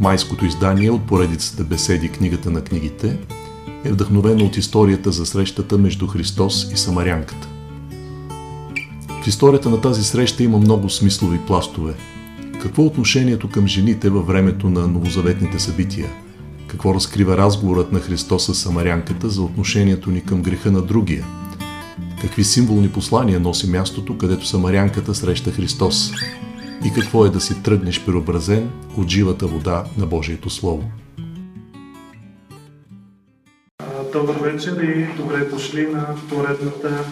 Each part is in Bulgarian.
майското издание от поредицата Беседи книгата на книгите, е вдъхновено от историята за срещата между Христос и Самарянката. В историята на тази среща има много смислови пластове. Какво е отношението към жените във времето на новозаветните събития? Какво разкрива разговорът на Христос с Самарянката за отношението ни към греха на другия? Какви символни послания носи мястото, където Самарянката среща Христос? И какво е да си тръгнеш преобразен от живата вода на Божието Слово. Добър вечер и добре дошли на поредната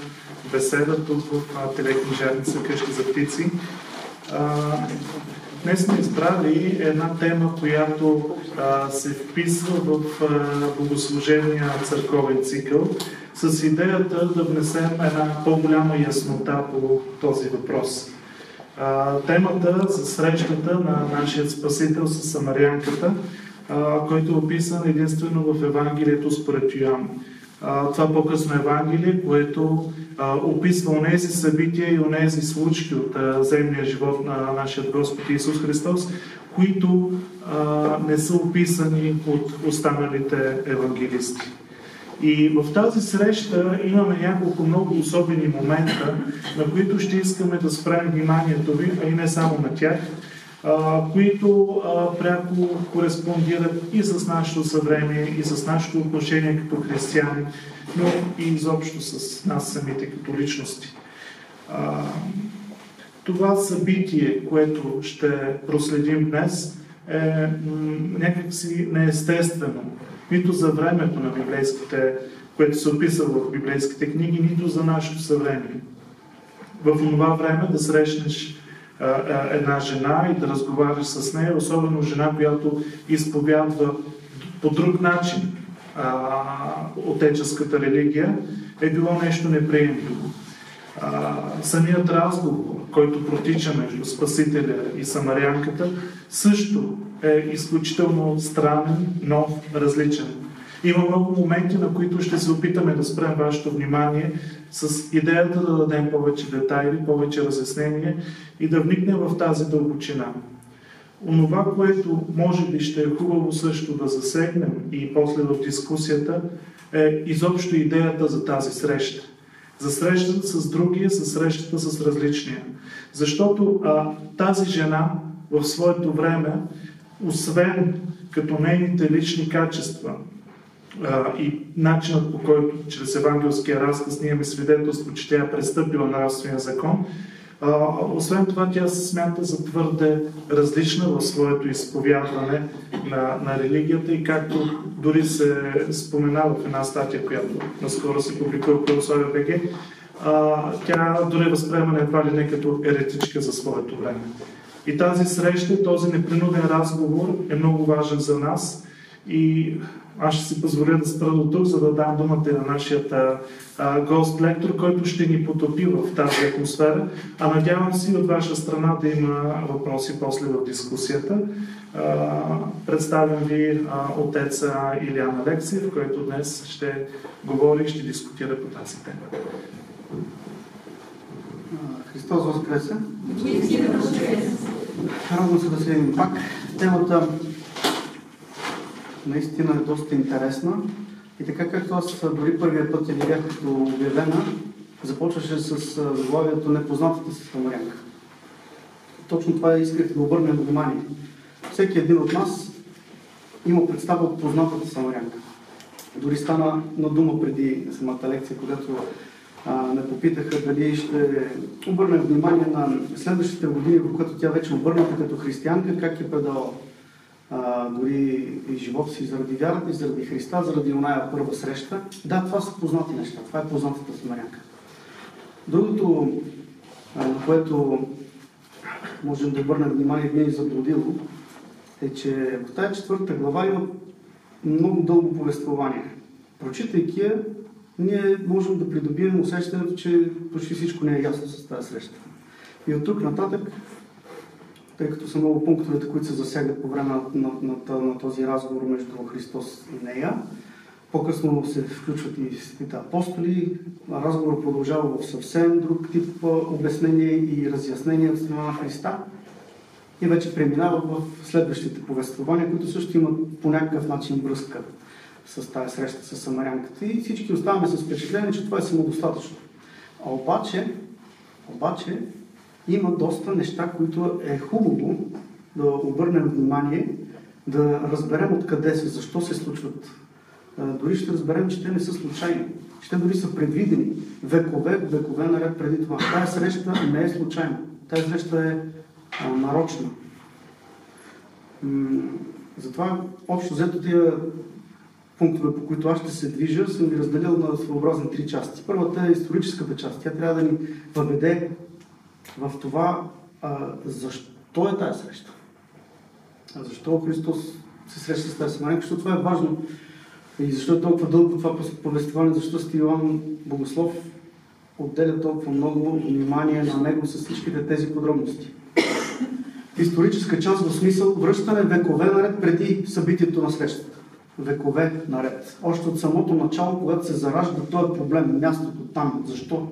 беседа тук в телекнижарница Къщи за птици. Днес сме избрали една тема, която се вписва в богослужения църковен цикъл с идеята да внесем една по-голяма яснота по този въпрос темата за срещата на нашия Спасител с Самарянката, който е описан единствено в Евангелието според Йоан. Това по-късно Евангелие, което описва онези събития и онези случки от земния живот на нашия Господ Исус Христос, които не са описани от останалите евангелисти. И в тази среща имаме няколко много особени момента, на които ще искаме да спрем вниманието ви, а и не само на тях, които пряко кореспондират и с нашето съвремие, и с нашето отношение като християни, но и изобщо с нас самите като личности. Това събитие, което ще проследим днес, е някакси неестествено нито за времето на библейските, което се описва в библейските книги, нито за нашето съвремие. В това време да срещнеш а, а, една жена и да разговаряш с нея, особено жена, която изповядва по друг начин а, отеческата религия, е било нещо неприемливо. Самият разговор, който протича между Спасителя и Самарянката, също е изключително странен, нов, различен. Има много моменти, на които ще се опитаме да спрем вашето внимание с идеята да дадем повече детайли, повече разяснение и да вникнем в тази дълбочина. Онова, което може би ще е хубаво също да засегнем и после в дискусията, е изобщо идеята за тази среща. За срещата с другия, за срещата с различния. Защото а, тази жена в своето време освен като нейните лични качества а, и начинът по който чрез евангелския разказ ние имаме свидетелство, че тя е престъпила нравствения закон, а, освен това тя се смята за твърде различна в своето изповядване на, на религията и както дори се споменава в една статия, която наскоро се публикува в Православия БГ, тя дори е възприема едва ли не като еретичка за своето време. И тази среща, този непринуден разговор е много важен за нас. И аз ще си позволя да спра до тук, за да дам думата на нашия гост-лектор, който ще ни потопи в тази атмосфера. А надявам се от ваша страна да има въпроси после в дискусията. А, представям ви а, отеца Илиан Алексиев, който днес ще говори и ще дискутира по тази тема. Христос Воскресе! Радвам се да се видим пак. Темата наистина е доста интересна. И така както аз дори първия път я видях като обявена, започваше с заглавието Непознатата си самарянка. Точно това исках да обърнем внимание. Всеки един от нас има представа от познатата самарянка. Дори стана на дума преди самата лекция, когато ме попитаха дали ще обърнем внимание на следващите години, в които тя вече обърната като християнка, как е предала дори и живота си заради вярата и заради Христа, заради оная първа среща. Да, това са познати неща. Това е познатата смарянка. Другото, на което можем да обърнем внимание днес заблудило, е, че в тази четвърта глава има много дълго повествование. Прочитайки я, ние можем да придобием усещането, че почти всичко не е ясно с тази среща. И от тук нататък, тъй като са много пунктовете, които се засягат по време на, на, на, на този разговор между Христос и нея, по-късно се включват и светите апостоли. Разговор продължава в съвсем друг тип обяснение и разяснение от страна на Христа. и вече преминава в следващите повествования, които също имат по някакъв начин връзка с тази среща с Самарянката. И всички оставаме с впечатление, че това е самодостатъчно. А обаче, обаче има доста неща, които е хубаво да обърнем внимание, да разберем откъде се, защо се случват. Дори ще разберем, че те не са случайни, че те дори са предвидени векове, векове наред преди това. Тая среща не е случайна. Тая среща е нарочна. Затова общо взето тия пунктове, по които аз ще се движа, съм ги разделил на своеобразни три части. Първата е историческата част. Тя трябва да ни въведе в това а, защо е тази среща. Защо Христос се среща с тази самарянка, защото това е важно. И защо е толкова дълго това повествование, защо сте Иоанн Богослов отделя толкова много внимание на него с всичките тези подробности. Историческа част в смисъл връщане векове наред преди събитието на срещата векове наред. Още от самото начало, когато се заражда този проблем, мястото там, защо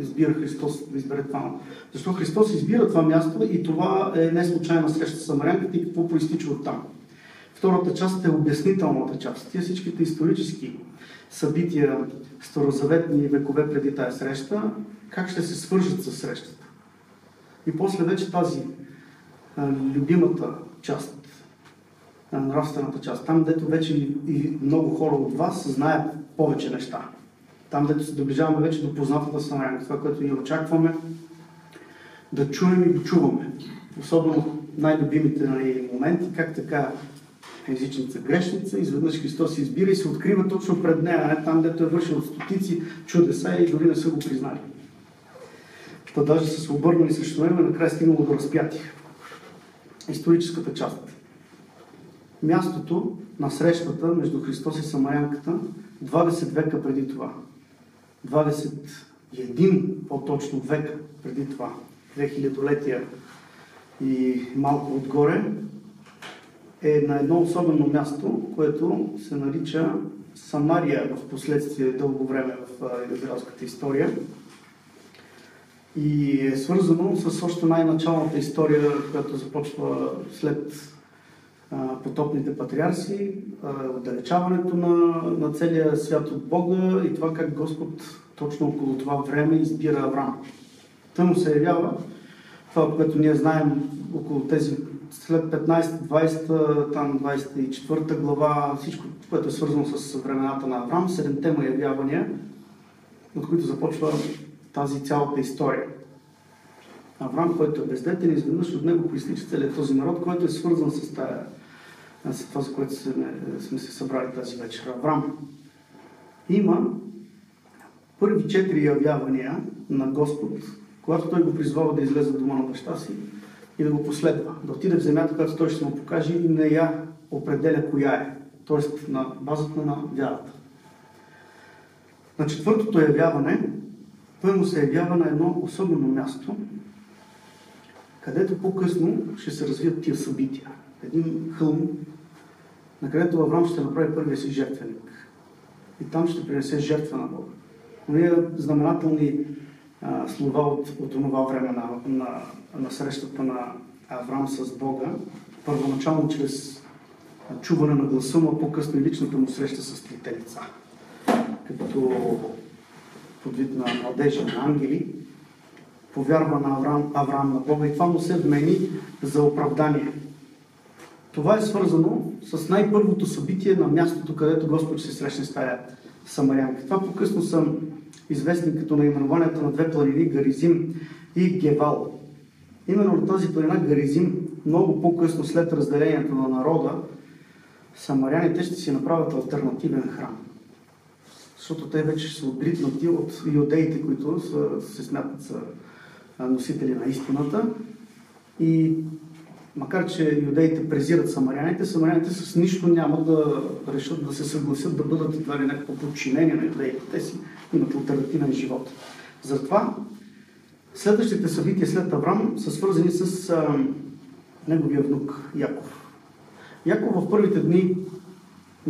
избира Христос да избере това. Защо Христос избира това място и това е не случайна среща с Самарянката и какво проистича от там. Втората част е обяснителната част. Тия всичките исторически събития, старозаветни векове преди тази среща, как ще се свържат с срещата. И после вече тази а, любимата част, на нравствената част. Там, дето вече и много хора от вас знаят повече неща. Там, дето се доближаваме вече до познатата самарянка, това, което ние очакваме да чуем и да чуваме. Особено най-любимите нали, моменти, как така езичница грешница, изведнъж Христос избира и се открива точно пред нея, а не там, дето е вършил стотици чудеса и дори не са го признали. Та даже са се обърнали срещу него и накрая стигнало до разпятие. Историческата част мястото на срещата между Христос и Самарянката 20 века преди това. 21 по-точно века преди това. 2000-летия и малко отгоре е на едно особено място, което се нарича Самария в последствие дълго време в израелската история. И е свързано с още най-началната история, която започва след потопните патриарси, отдалечаването на, на целия свят от Бога и това как Господ точно около това време избира Авраам. Той му се явява това, което ние знаем около тези след 15-20, там 24 глава, всичко, което е свързано с времената на Авраам, седемте му явявания, от които започва тази цялата история. Авраам, който е бездетен, изведнъж от него проистича целият този народ, който е свързан с тая за това, за което сме, се събрали тази вечер. Аврам има първи четири явявания на Господ, когато той го призвава да излезе от дома на баща си и да го последва, да отиде в земята, която той ще му покаже и не я определя коя е, т.е. на базата на вярата. На четвъртото явяване той му се явява на едно особено място, където по-късно ще се развият тия събития. Един хълм, на където Авраам ще направи първия си жертвеник. И там ще принесе жертва на Бога. Ние знаменателни а, слова от, от това време на, на, на срещата на Авраам с Бога, първоначално чрез чуване на гласа му, по-късно и личната му среща с трите лица. Като под вид на младежи, на ангели, повярва на Авраам, Авраам на Бога и това му се вмени за оправдание. Това е свързано с най-първото събитие на мястото, където Господ се срещне с тая самарянка. Това по-късно са известни като наименованията на две планини Гаризим и Гевал. Именно на тази планина Гаризим, много по-късно след разделението на народа, самаряните ще си направят альтернативен храм. Защото те вече са отритнати от иудеите, които са, се смятат за носители на истината. И макар че юдеите презират самаряните, самаряните с нищо няма да решат да се съгласят да бъдат едва ли някакво подчинение на юдеите. Те си имат альтернативен живот. Затова следващите събития след Авраам са свързани с а, неговия внук Яков. Яков в първите дни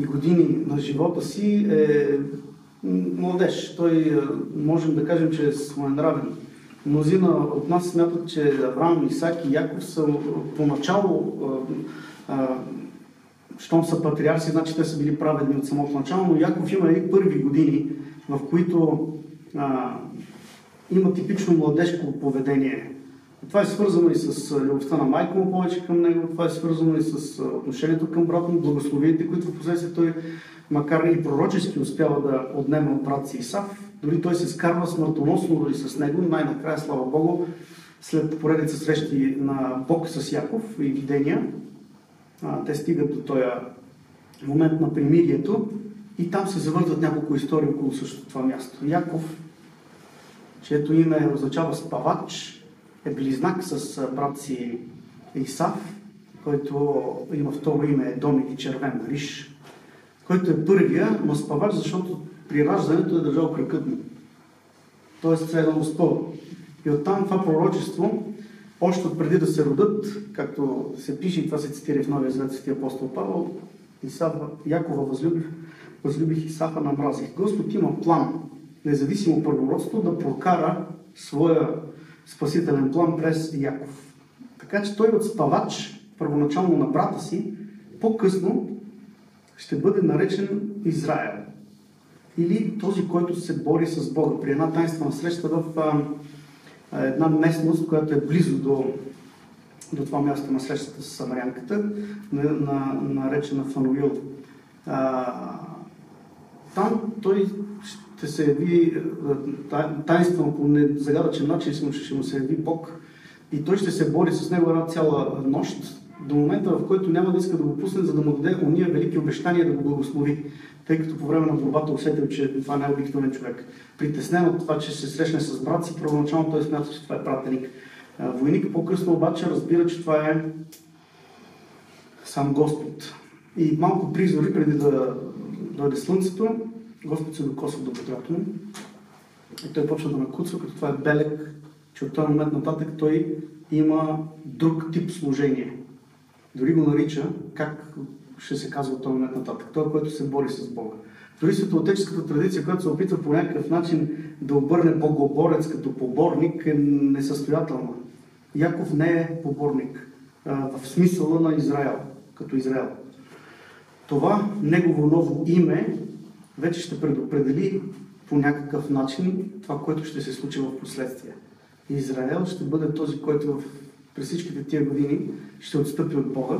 и години на живота си е младеж. Той можем да кажем, че е своенравен Мнозина от нас смятат, че Авраам, Исак и Яков са поначало, щом са патриарси, значи те са били праведни от самото начало, но Яков има и първи години, в които а, има типично младежко поведение. Това е свързано и с любовта на майка му повече към него, това е свързано и с отношението към брат му, благословиите, които в последствие той, макар и пророчески, успява да отнеме от брат си Исав. Дори той се скарва смъртоносно дори с него, най-накрая, слава Богу, след поредица срещи на Бог с Яков и видения, те стигат до този момент на примирието и там се завързват няколко истории около същото това място. Яков, чието име означава спавач, е близнак с брат си Исав, който има второ име Дом или червен Риш, който е първия, но спавач, защото при раждането е държал кръкът. Тоест е едно спъва. И оттам това пророчество, още преди да се родат, както се пише и това се цитира в Новия Завет Светия апостол Павел, Исава, Якова възлюбих, възлюбих Исафа, намразих. Господ има план, независимо първородство, да прокара своя спасителен план през Яков. Така че той от спавач, първоначално на брата си, по-късно ще бъде наречен Израел. Или този, който се бори с Бога. При една тайнствена среща в а, една местност, която е близо до, до това място на срещата с Самарянката, на, на, наречена Фануил. А, там той ще се яви тайнствено по загадъчен начин, ще му се яви Бог и той ще се бори с него една цяла нощ, до момента, в който няма да иска да го пусне, за да му даде уния велики обещания да го благослови, тъй като по време на борбата усетил, че това не е обикновен човек. Притеснен от това, че се срещне с брат си, първоначално той смята, че това е пратеник. Войник по-късно обаче разбира, че това е сам Господ. И малко призори преди да дойде слънцето, Господ се докосва до бедрото му и той почва да накуцва, като това е белек, че от този момент нататък той има друг тип служение. Дори го нарича, как ще се казва този момент нататък, той, който се бори с Бога. Дори светоотеческата традиция, която се опитва по някакъв начин да обърне богоборец като поборник, е несъстоятелна. Яков не е поборник в смисъла на Израел, като Израел. Това негово ново име вече ще предопредели по някакъв начин това, което ще се случи в последствие. Израел ще бъде този, който в, през всичките тия години ще отстъпи от Бога.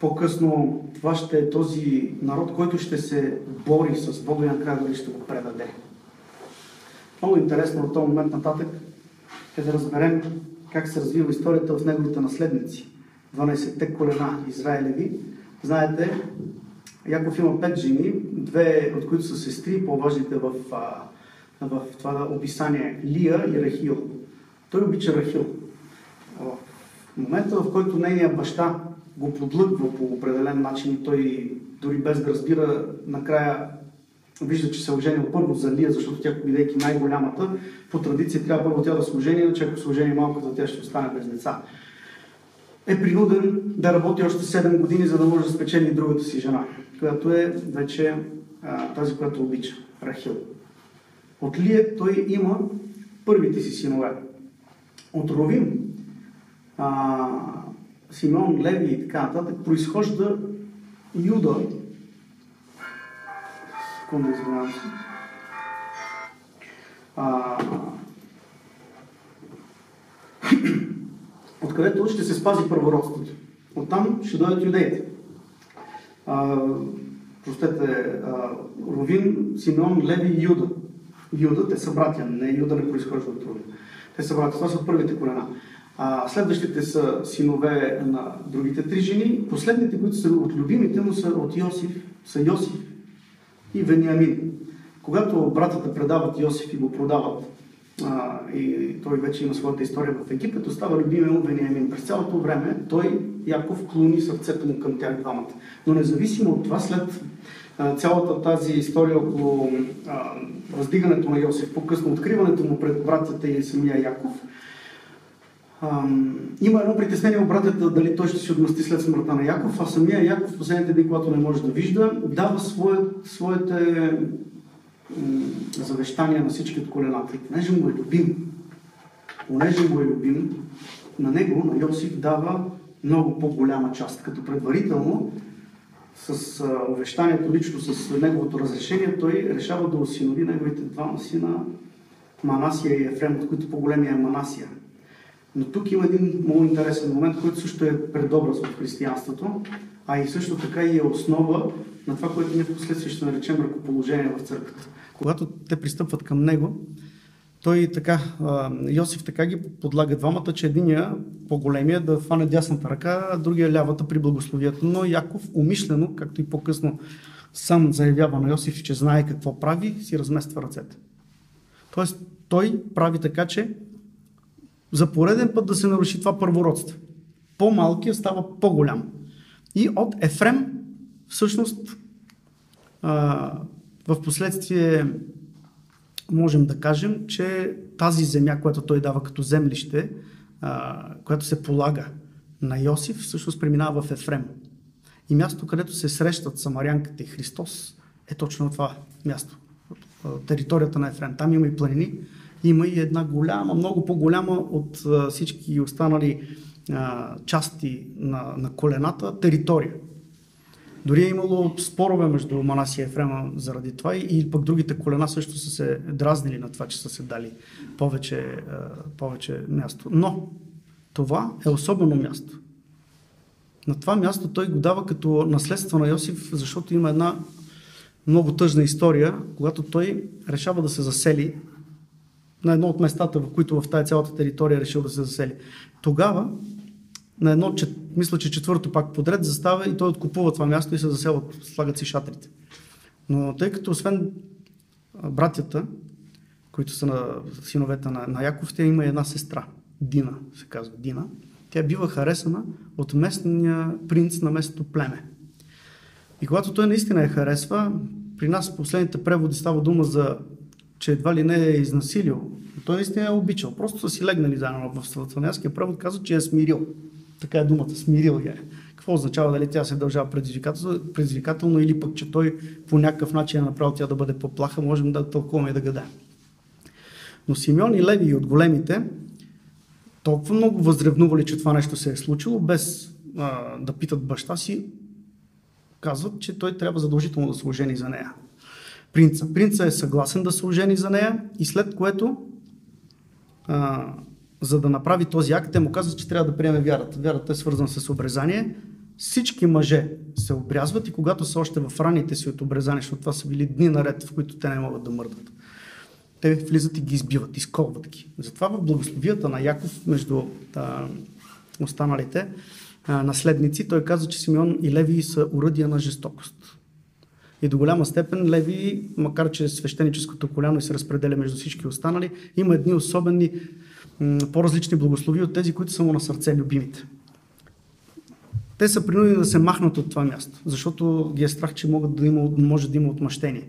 По-късно това ще е този народ, който ще се бори с Бога и накрая дали ще го предаде. Много интересно от този момент нататък е да разберем как се развива историята в неговите наследници. 12-те колена Израилеви. Знаете, Яков има пет жени, две от които са сестри, по-важните в, в това описание Лия и Рахил. Той обича Рахил. Момента, в който нейният баща го подлъгва по определен начин и той дори без да разбира, накрая вижда, че се е оженил първо за Лия, защото тя, бидейки най-голямата, по традиция трябва първо тя да служение, иначе ако служение малката, тя ще остане без деца. Е принуден да работи още 7 години, за да може да спечели другата си жена, която е вече а, тази, която обича, Рахил. От Лия той има първите си синове. От Ровим, а, Симеон, Леви и така нататък, произхожда Юда. Секунда, извинявам се. откъдето ще се спази първородството. Оттам ще дойдат юдеите. А, простете, Ровин, Симеон, Леви и Юда. Юда, те са братя, не Юда не произхожда от Ровин. Те са братя, това са първите колена. А, следващите са синове на другите три жени. Последните, които са от любимите му, са от Йосиф, са Йосиф и Вениамин. Когато братята предават Йосиф и го продават, а, и той вече има своята история в Египет, остава любимия му Вениамин. През цялото време той, Яков, клони сърцето му към тях двамата. Но независимо от това, след а, цялата тази история около а, раздигането на Йосиф, по-късно откриването му пред братята и самия Яков, има едно притеснение у дали той ще се отмъсти след смъртта на Яков, а самия Яков в последните дни, когато не може да вижда, дава свое, своите завещания на всички от колената. И понеже му е любим, понеже му е любим, на него, на Йосиф, дава много по-голяма част. Като предварително, с а, обещанието лично, с неговото разрешение, той решава да осинови неговите двама сина Манасия и Ефрем, от които по-големия е Манасия. Но тук има един много интересен момент, който също е предобраз в християнството, а и също така и е основа на това, което ние в последствие ще наречем ръкоположение в църквата. Когато те пристъпват към него, той така, Йосиф така ги подлага двамата, че единия по-големия да фане дясната ръка, а другия лявата при благословието. Но Яков умишлено, както и по-късно сам заявява на Йосиф, че знае какво прави, си размества ръцете. Тоест той прави така, че за пореден път да се наруши това първородство. По-малкият става по-голям. И от Ефрем, всъщност, в последствие можем да кажем, че тази земя, която той дава като землище, която се полага на Йосиф, всъщност преминава в Ефрем. И място, където се срещат Самарянката и Христос, е точно това място. Територията на Ефрем. Там има и планини, има и една голяма, много по-голяма от всички останали части на, на колената територия. Дори е имало спорове между Манасия и Ефрема заради това и пък другите колена също са се дразнили на това, че са се дали повече, повече място. Но това е особено място. На това място той го дава като наследство на Йосиф, защото има една много тъжна история, когато той решава да се засели на едно от местата, в които в тази цялата територия е решил да се засели. Тогава на едно, мисля, че четвърто пак подред застава и той откупува това място и се заселват, слагат си шатрите. Но тъй като освен братята, които са на синовете на, на Яков, тя има една сестра, Дина, се казва Дина. Тя бива харесана от местния принц на местното племе. И когато той наистина я харесва, при нас в последните преводи става дума за че едва ли не е изнасилил. Той наистина е обичал. Просто са си легнали заедно. В славянския превод казва, че е смирил. Така е думата, смирил я. Какво означава дали тя се дължава предизвикателно, или пък, че той по някакъв начин е направил тя да бъде по-плаха, можем да тълкуваме и да гадаем. Но Симеон и Леви от големите толкова много възревнували, че това нещо се е случило, без а, да питат баща си, казват, че той трябва задължително да се ожени за нея. Принца. Принца е съгласен да се ожени за нея и след което а, за да направи този акт, те му казват, че трябва да приеме вярата. Вярата е свързана с обрезание. Всички мъже се обрязват и когато са още в раните си от обрезание, защото това са били дни наред, в които те не могат да мърдат, те влизат и ги избиват, изколват ги. Затова в благословията на Яков между а, останалите а, наследници, той каза, че Симеон и Леви са уръдия на жестокост. И до голяма степен Леви, макар че свещеническото коляно се разпределя между всички останали, има едни особени по-различни благослови от тези, които са му на сърце любимите. Те са принудени да се махнат от това място, защото ги е страх, че могат да има, може да има отмъщение.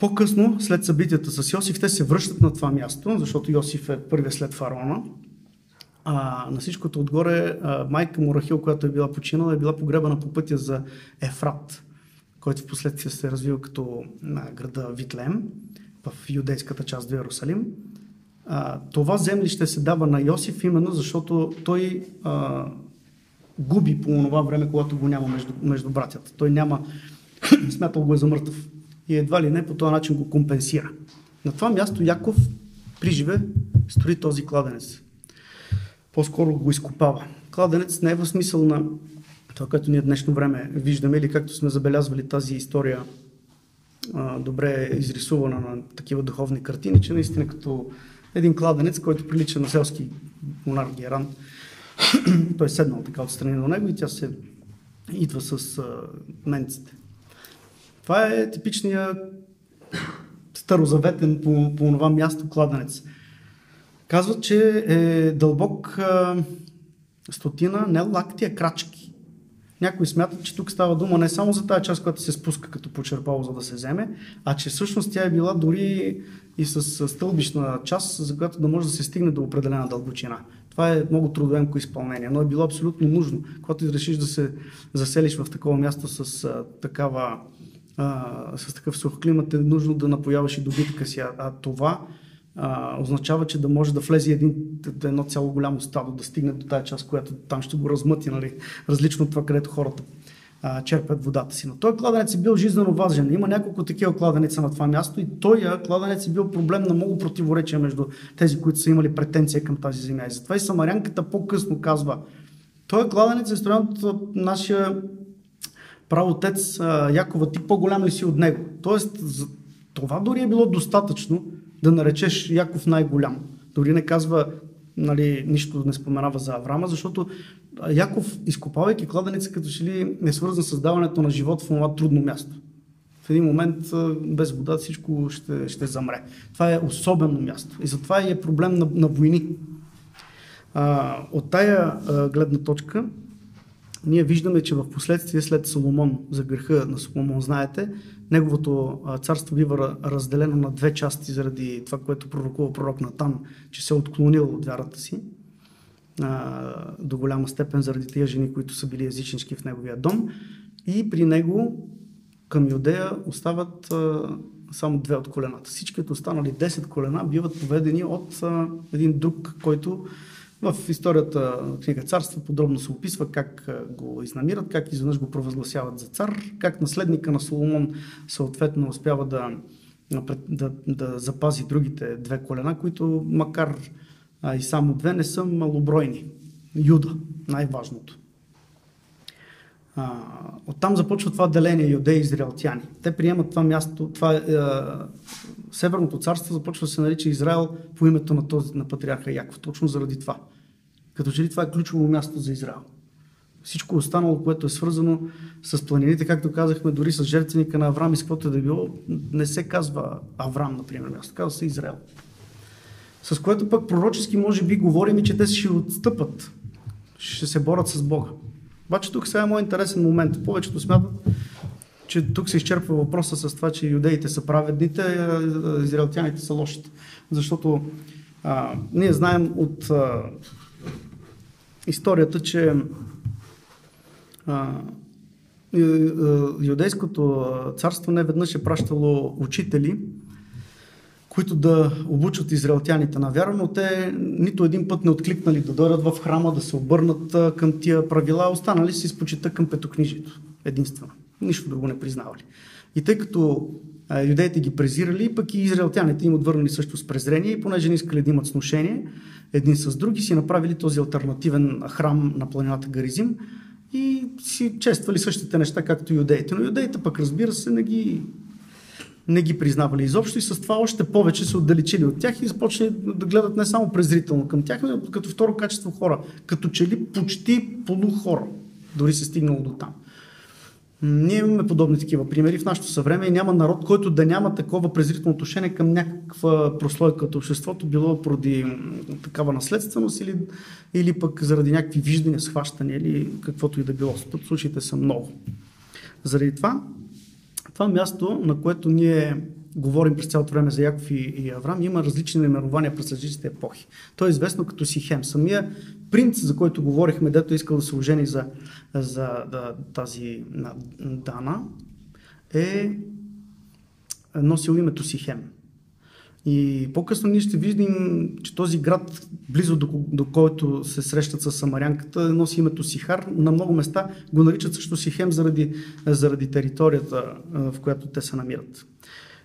По-късно, след събитията с Йосиф, те се връщат на това място, защото Йосиф е първия след фараона. А на всичкото отгоре, майка му Рахил, която е била починала, е била погребана по пътя за Ефрат, който в последствие се е развил като на града Витлем в юдейската част в Иерусалим а, това землище се дава на Йосиф именно защото той а, губи по това време, когато го няма между, между братята. Той няма, смятал го е за мъртъв. И едва ли не по този начин го компенсира. На това място Яков приживе строи този кладенец. По-скоро го изкопава. Кладенец не е в смисъл на това, което ние днешно време виждаме или както сме забелязвали тази история добре изрисувана на такива духовни картини, че наистина като един кладенец, който прилича на селски монарх Геран. Той е седнал така отстрани на него и тя се идва с менците. Това е типичният старозаветен по, по това място кладенец. Казват, че е дълбок стотина, не лактия, крачки. Някои смятат, че тук става дума не само за тази част, която се спуска като почерпало, за да се вземе, а че всъщност тя е била дори и с стълбищна част, за която да може да се стигне до определена дълбочина. Това е много трудоемко изпълнение, но е било абсолютно нужно. Когато решиш да се заселиш в такова място с а, такава а, с такъв сух климат, е нужно да напояваш и добитъка си. А, а това а, означава, че да може да влезе един, едно цяло голямо стадо, да стигне до тази част, която там ще го размъти, нали? различно от това, където хората а, черпят водата си. Но той кладенец е бил жизненно важен. Има няколко такива кладенеца на това място и той кладенец е бил проблем на много противоречия между тези, които са имали претенция към тази земя. И затова и Самарянката по-късно казва, той кладенец е строен от нашия правотец Якова, ти по-голям ли си от него? Тоест, това дори е било достатъчно да наречеш Яков най-голям. Дори не казва, нали, нищо не споменава за Аврама, защото Яков, изкопавайки кладеница, като че ли е свързан с създаването на живот в това трудно място. В един момент без вода всичко ще, ще замре. Това е особено място. И затова е проблем на, на войни. А, от тая а, гледна точка, ние виждаме, че в последствие след Соломон, за греха на Соломон, знаете, неговото царство бива разделено на две части заради това, което пророкува пророк Натан, че се е отклонил от вярата си до голяма степен заради тия жени, които са били езичнички в неговия дом. И при него към Юдея остават само две от колената. Всичките останали 10 колена биват поведени от един друг, който в историята книга Царства подробно се описва как го изнамират, как изведнъж го провъзгласяват за цар, как наследника на Соломон съответно успява да, да, да запази другите две колена, които макар а, и само две не са малобройни. Юда, най-важното. А, оттам започва това деление юдеи и израелтяни. Те приемат това място, това Северното царство започва да се нарича Израел по името на, този, на патриарха Яков, точно заради това. Като че ли това е ключово място за Израел. Всичко останало, което е свързано с планините, както казахме, дори с жертвеника на Авраам и с каквото е да било, не се казва Авраам, например, място, казва се Израел. С което пък пророчески може би говорим и че те ще отстъпат, ще се борят с Бога. Обаче тук сега е моят интересен момент. Повечето смятат, че тук се изчерпва въпроса с това, че юдеите са праведните, а израелтяните са лошите. Защото а, ние знаем от а, историята, че а, юдейското царство не веднъж е пращало учители, които да обучат израелтяните на вяра, но те нито един път не откликнали да дойдат в храма, да се обърнат към тия правила, останали си изпочита към петокнижието. Единствено. Нищо друго не признавали. И тъй като юдеите ги презирали, пък и израелтяните им отвърнали също с презрение и понеже не искали да имат сношение един с други, си направили този альтернативен храм на планината Гаризим и си чествали същите неща, както юдеите. Но юдеите пък, разбира се, не ги не ги признавали изобщо и с това още повече се отдалечили от тях и започнали да гледат не само презрително към тях, но като второ качество хора. Като че ли почти полухора. Дори се стигнало до там. Ние имаме подобни такива примери в нашето съвреме и няма народ, който да няма такова презрително отношение към някаква прослойка от обществото, било поради такава наследственост или, или пък заради някакви виждания, схващания или каквото и да било. Тук случаите са много. Заради това това място, на което ние говорим през цялото време за Яков и, и Авраам, има различни наименования през различните епохи. То е известно като Сихем. Самия принц, за който говорихме, дето искал да се ожени за, за да, тази на, Дана, е носил името Сихем. И по-късно ние ще видим, че този град, близо до, до който се срещат с Самарянката, носи името Сихар. На много места го наричат също Сихем заради, заради територията, в която те се намират.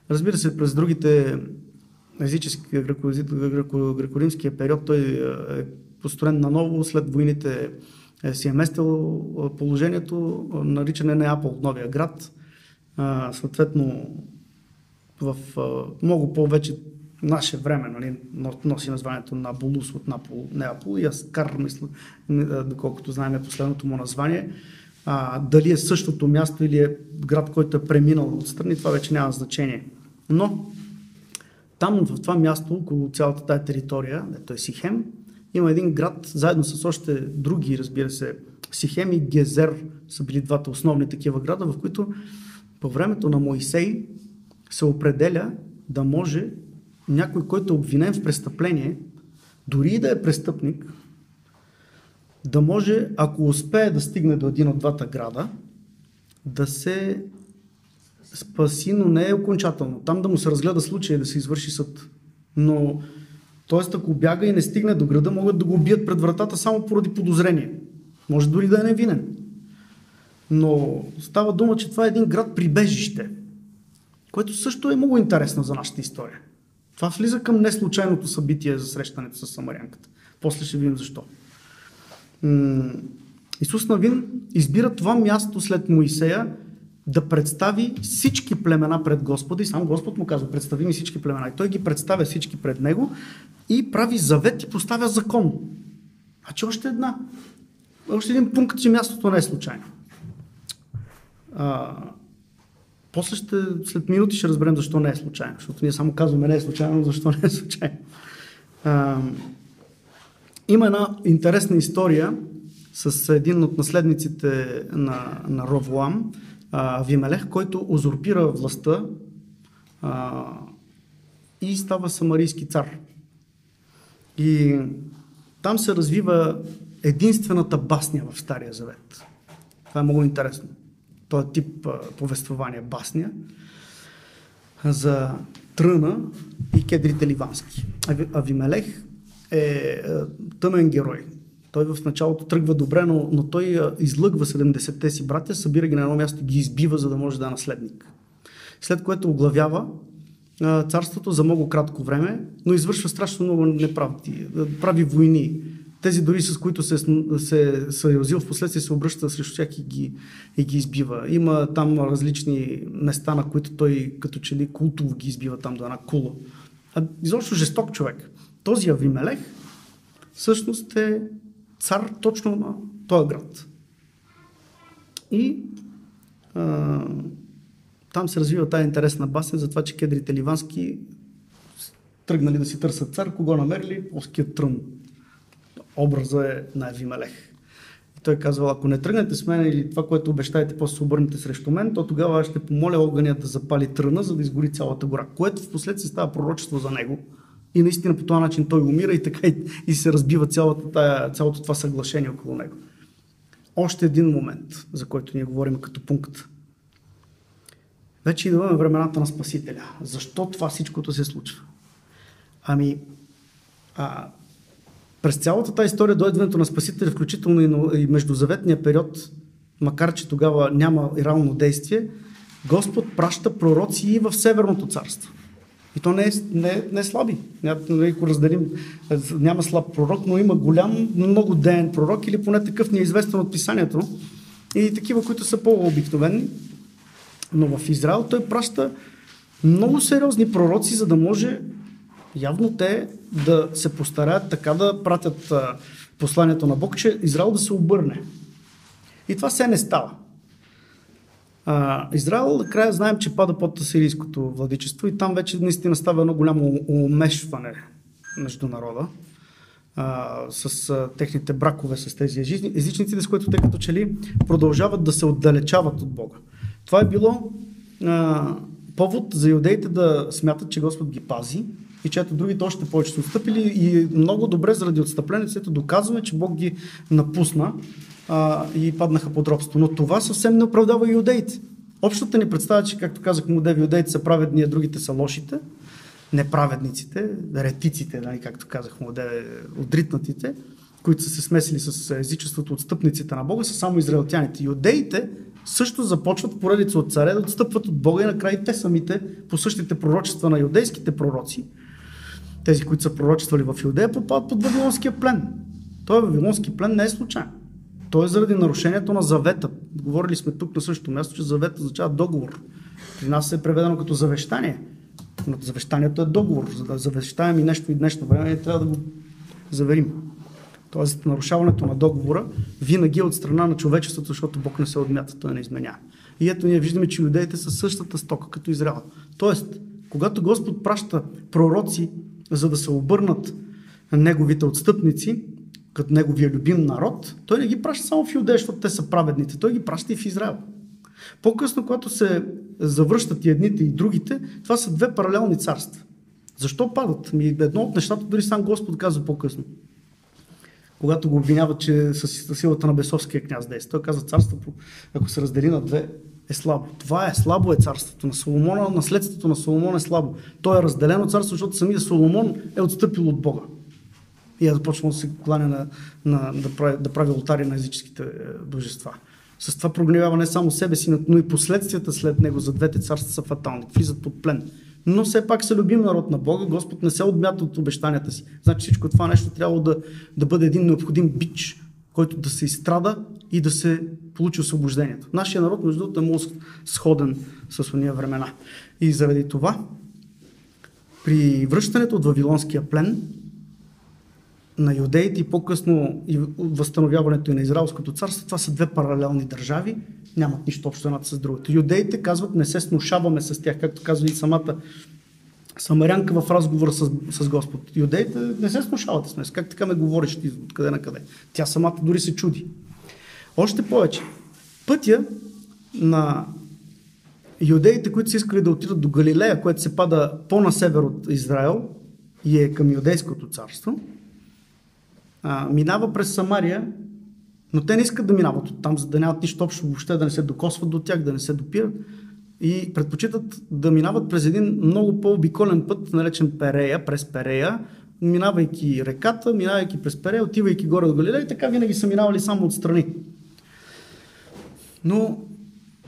Разбира се, през другите езически, греко-римския период той е построен наново, след войните е си е местил положението, наричане Неапол, новия град. Съответно, в много повече наше време нали, носи названието на Болус от Напол, Неапол и Аскар, мисля, доколкото знаем е последното му название. А, дали е същото място или е град, който е преминал отстрани, това вече няма значение. Но там в това място, около цялата тази територия, ето е Сихем, има един град, заедно с още други, разбира се, Сихем и Гезер са били двата основни такива града, в които по времето на Моисей се определя да може някой, който е обвинен в престъпление, дори и да е престъпник, да може, ако успее да стигне до един от двата града, да се спаси, но не е окончателно. Там да му се разгледа случая и да се извърши съд. Но, т.е. ако бяга и не стигне до града, могат да го убият пред вратата само поради подозрение. Може дори да е невинен. Но става дума, че това е един град прибежище, което също е много интересно за нашата история. Това влиза към неслучайното събитие за срещането с Самарянката. После ще видим защо. Исус Навин избира това място след Моисея да представи всички племена пред Господа и сам Господ му казва, представи ми всички племена. И той ги представя всички пред него и прави завет и поставя закон. Значи още една. Още един пункт, че мястото не е случайно. А, после ще, след минути ще разберем защо не е случайно, защото ние само казваме не е случайно, защо не е случайно. А, има една интересна история с един от наследниците на, на Ровлам, Вимелех, който узурпира властта а, и става самарийски цар. И там се развива единствената басня в Стария Завет. Това е много интересно. Този тип а, повествование басня за Тръна и кедрите ливански. Авимелех е, е тъмен герой. Той в началото тръгва добре, но, но той излъгва 70-те си братя, събира ги на едно място, ги избива, за да може да е наследник. След което оглавява царството за много кратко време, но извършва страшно много неправди, прави войни. Тези дори с които се, се съюзил в последствие се обръща срещу тях и ги, и ги избива. Има там различни места, на които той като че ли култово ги избива там до една кула. А, изобщо жесток човек. Този Авимелех всъщност е цар точно на този град. И а, там се развива тази интересна басня за това, че кедрите ливански тръгнали да си търсят цар, кого намерили? Плоският трън. Образа е на Евимелех. И той казва, ако не тръгнете с мен или това, което обещаете, после се обърнете срещу мен, то тогава ще помоля огъня да запали тръна, за да изгори цялата гора, което в последствие става пророчество за него и наистина по този начин той умира и така и, и се разбива цялата цялото това съглашение около него. Още един момент, за който ние говорим като пункт. Вече идваме времената на Спасителя. Защо това всичкото се случва? Ами, а, през цялата тази история до идването на Спасителя, включително и междузаветния период, макар че тогава няма и реално действие, Господ праща пророци и в Северното царство. И то не е, не, не е слаби. Нали, ако разделим, няма слаб пророк, но има голям, много ден пророк или поне такъв ни е известен от писанието. И такива, които са по-обикновени. Но в Израел той праща много сериозни пророци, за да може явно те да се постараят така да пратят посланието на Бог, че Израел да се обърне. И това все не става. А, Израел, накрая знаем, че пада под асирийското владичество и там вече наистина става едно голямо умешване между народа а, с техните бракове с тези езичници, с които те като че ли продължават да се отдалечават от Бога. Това е било а, повод за иудеите да смятат, че Господ ги пази и че ето другите още повече са отстъпили и много добре заради отстъплението доказваме, че Бог ги напусна а, и паднаха под робство. Но това съвсем не оправдава иудеите. Общата ни представа, че, както казах, модеви иудеите са праведни, а другите са лошите, неправедниците, ретиците, нали, както казах, модеви, отритнатите, които са се смесили с езичеството, отстъпниците на Бога, са само израелтяните. Иудеите също започват поредица от царе да отстъпват от Бога и накрая те самите по същите пророчества на иудейските пророци, тези, които са пророчествали в Иудея, попадат под Вавилонския плен. Той Вавилонски плен не е случайен. То е заради нарушението на завета. Говорили сме тук на същото място, че завет означава договор. При нас е преведено като завещание. Но завещанието е договор. За да завещаем и нещо и днешно време, трябва да го заверим. Тоест, нарушаването на договора винаги е от страна на човечеството, защото Бог не се отмята, той не изменя. И ето ние виждаме, че юдеите са същата стока като Израел. Тоест, когато Господ праща пророци, за да се обърнат на неговите отстъпници, като неговия любим народ, той не ги праща само в Юдея, защото те са праведните. Той ги праща и в Израел. По-късно, когато се завръщат и едните и другите, това са две паралелни царства. Защо падат? Ми едно от нещата, дори сам Господ казва по-късно. когато го обвиняват, че с силата на бесовския княз действа. Той казва, царството, ако се раздели на две, е слабо. Това е слабо е царството на Соломона, наследството на Соломон е слабо. То е разделено царство, защото самия Соломон е отстъпил от Бога. И е започнал да се кланя на, на, да, прави, да прави алтари на езическите е, божества. С това прогневява не само себе си, но и последствията след него за двете царства са фатални. Влизат под плен. Но все пак са любим народ на Бога. Господ не се отмята от обещанията си. Значи всичко това нещо трябва да, да бъде един необходим бич, който да се изстрада и да се получи освобождението. Нашия народ, между другото, е много сходен с уния времена. И заради това, при връщането от Вавилонския плен, на юдеите и по-късно и възстановяването и на Израелското царство, това са две паралелни държави, нямат нищо общо едната с другата. Юдеите казват, не се снушаваме с тях, както казва и самата самарянка в разговора с, с Господ. Юдеите не се снушавате с нас. Как така ме говориш ти от къде на къде? Тя самата дори се чуди. Още повече. Пътя на юдеите, които са искали да отидат до Галилея, което се пада по-на север от Израел и е към Юдейското царство, минава през Самария, но те не искат да минават от там, за да нямат нищо общо въобще, да не се докосват до тях, да не се допират. И предпочитат да минават през един много по-обиколен път, наречен Перея, през Перея, минавайки реката, минавайки през Перея, отивайки горе от Галилея и така винаги са минавали само отстрани. Но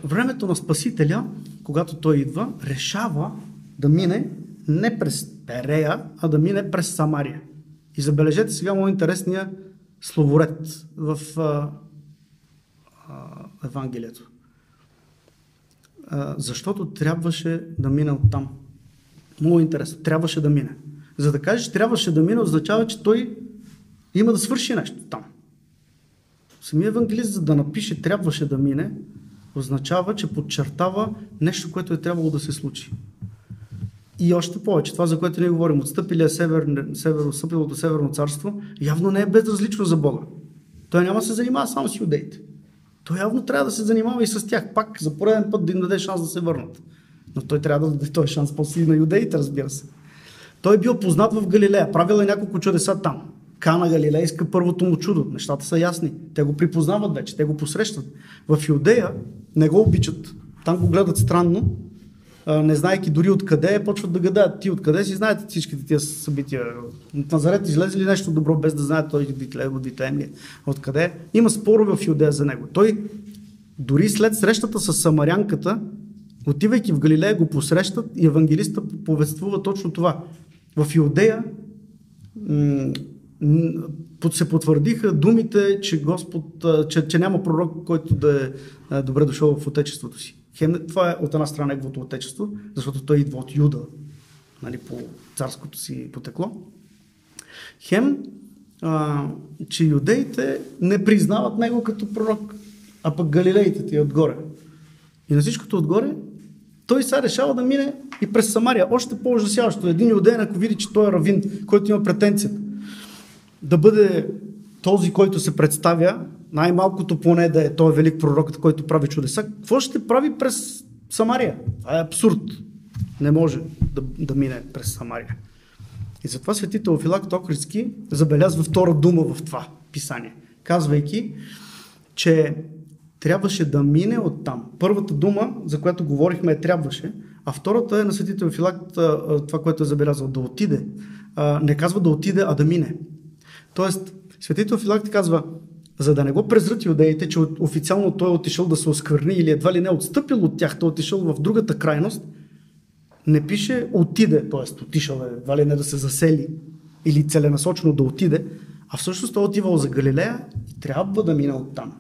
времето на Спасителя, когато той идва, решава да мине не през Перея, а да мине през Самария. И забележете сега много интересния словоред в а, а, Евангелието. А, защото трябваше да мине оттам. Много интересно. Трябваше да мине. За да кажеш трябваше да мине, означава, че той има да свърши нещо там. Самия евангелист, за да напише трябваше да мине, означава, че подчертава нещо, което е трябвало да се случи. И още повече, това за което ние говорим, отстъпилия север, север, отстъпилото северно царство, явно не е безразлично за Бога. Той няма да се занимава само с юдеите. Той явно трябва да се занимава и с тях, пак за пореден път да им даде шанс да се върнат. Но той трябва да даде този шанс после и на юдеите, разбира се. Той е бил познат в Галилея, правил е няколко чудеса там. Кана Галилейска първото му чудо. Нещата са ясни. Те го припознават вече, те го посрещат. В Юдея не го обичат. Там го гледат странно, не знаеки дори откъде, почват да гадаят. Ти откъде си знаете всичките тия събития? От Назарет излезе ли нещо добро, без да знае той Витлеем ли? Откъде? Има спорове в Юдея за него. Той дори след срещата с самарянката, отивайки в Галилея, го посрещат и евангелиста повествува точно това. В Юдея се потвърдиха думите, че Господ, че, че няма пророк, който да е добре дошъл в отечеството си. Хем, това е от една страна неговото отечество, защото той идва от Юда, нали, по царското си потекло. Хем, а, че юдеите не признават него като пророк, а пък галилеите ти е отгоре. И на всичкото отгоре, той сега решава да мине и през Самария. Още по-ужасяващо. Един юдеен, ако види, че той е равин, който има претенцията да бъде този, който се представя, най-малкото поне да е той велик пророк, който прави чудеса, какво ще прави през Самария? Това е абсурд. Не може да, да мине през Самария. И затова светител Филак Токритски забелязва втора дума в това писание, казвайки, че трябваше да мине от там. Първата дума, за която говорихме, е трябваше, а втората е на светител Филак, това, което е забелязал, да отиде. Не казва да отиде, а да мине. Тоест, светител Филакти казва, за да не го презрат юдеите, че официално той е отишъл да се оскверни или едва ли не е отстъпил от тях, той е отишъл в другата крайност, не пише отиде, т.е. отишъл е едва ли не да се засели или целенасочено да отиде, а всъщност той е отивал за Галилея и трябва да мине от там.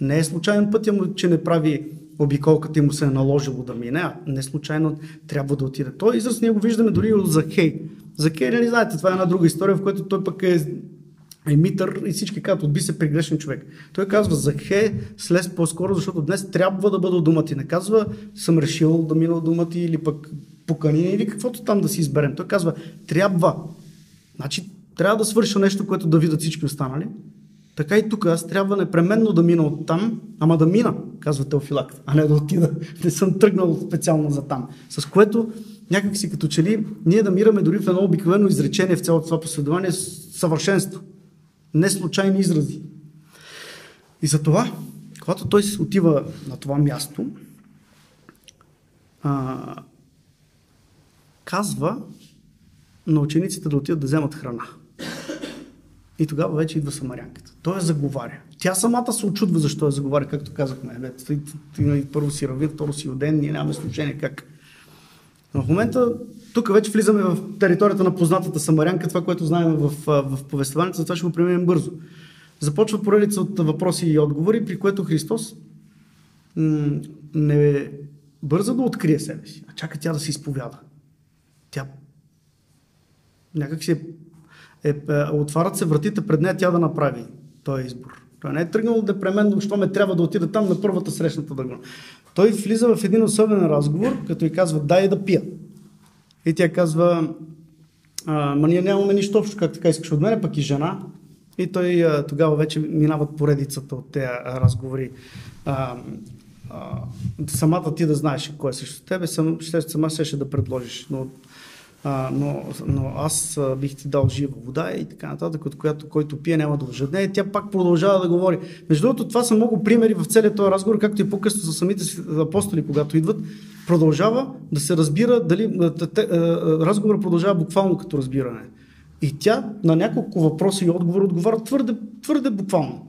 Не е случайен пътя му, че не прави обиколката и му се е наложило да мине, а не случайно трябва да отиде. Той израз ние го виждаме дори от Захей. Захей, не нали знаете, това е една друга история, в която той пък е Емитър и всички казват, отби се при грешен човек. Той казва, Захе, слез по-скоро, защото днес трябва да бъда дома ти. Не казва, съм решил да мина дома ти или пък покани или каквото там да си изберем. Той казва, трябва. Значи, трябва да свърша нещо, което да видят всички останали. Така и тук аз трябва непременно да мина от там, ама да мина, казва Теофилак, а не да отида. Не съм тръгнал специално за там. С което някак си като че ли ние намираме дори в едно обикновено изречение в цялото това последование съвършенство. Не случайни изрази. И затова, когато той отива на това място, а, казва на учениците да отидат да вземат храна. И тогава вече идва самарянката. Той я заговаря. Тя самата се очудва защо я заговаря, както казахме. Ти, първо си равин, второ си роден, ние нямаме значение как. Но в момента тук вече влизаме в територията на познатата самарянка, това, което знаем в, в повествованието, затова ще го преминем бързо. Започва поредица от въпроси и отговори, при което Христос м- не бърза да открие себе си, а чака тя да се изповяда. Тя някак си е, е, е, отварят се вратите пред нея тя да направи този избор. Той не е тръгнал депременно, що ме трябва да отида там на първата срещната дъгна. Той влиза в един особен разговор, като й казва дай да пия. И тя казва, ма ние нямаме нищо общо, как така искаш от мен, пък и жена. И той а, тогава вече минават поредицата от тези разговори. А, а, самата ти да знаеш кой е срещу тебе, сам, ще, сама ще да предложиш. Но а, но, но аз а, бих ти дал жива вода и така нататък, от която който пие няма да лъжа. тя пак продължава да говори. Между другото, това са много примери в целият този разговор, както и по-късно за самите апостоли, когато идват. Продължава да се разбира дали разговорът продължава буквално като разбиране. И тя на няколко въпроса и отговора отговаря твърде, твърде буквално.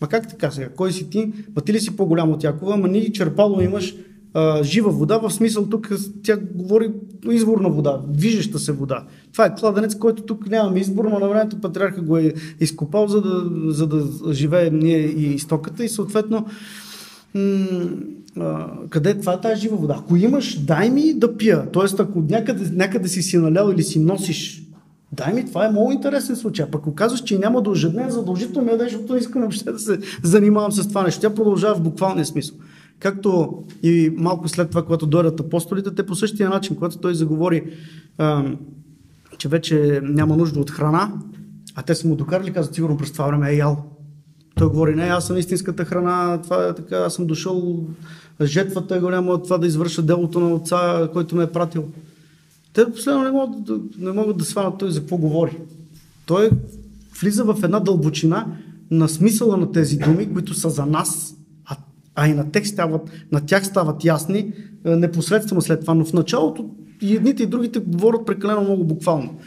Ма как така сега? Кой си ти? Ма ти ли си по-голям от Якова? Ама ни черпало имаш а, жива вода, в смисъл тук тя говори изворна вода, движеща се вода. Това е кладенец, който тук нямаме избор, но на времето патриарха го е изкопал, за да, за да живеем ние и изтоката и съответно м- къде е това е тази жива вода? Ако имаш, дай ми да пия. Тоест, ако някъде, някъде си си налял или си носиш Дай ми, това е много интересен случай. Пък ако казваш, че няма да ожедне, задължително ядеш, защото не искам въобще да се занимавам с това нещо. Тя продължава в буквалния смисъл. Както и малко след това, когато дойдат апостолите, те по същия начин, когато той заговори, че вече няма нужда от храна, а те са му докарали, казват, сигурно през това време е ял. Той говори, не, аз съм истинската храна, това е така, аз съм дошъл, жетвата е голяма, това да извърша делото на отца, който ме е пратил. Те последно не могат, да, не могат да сванат той за какво говори. Той влиза в една дълбочина на смисъла на тези думи, които са за нас, а и на, тях стават, на тях стават ясни е, непосредствено след това. Но в началото и едните и другите говорят прекалено много буквално.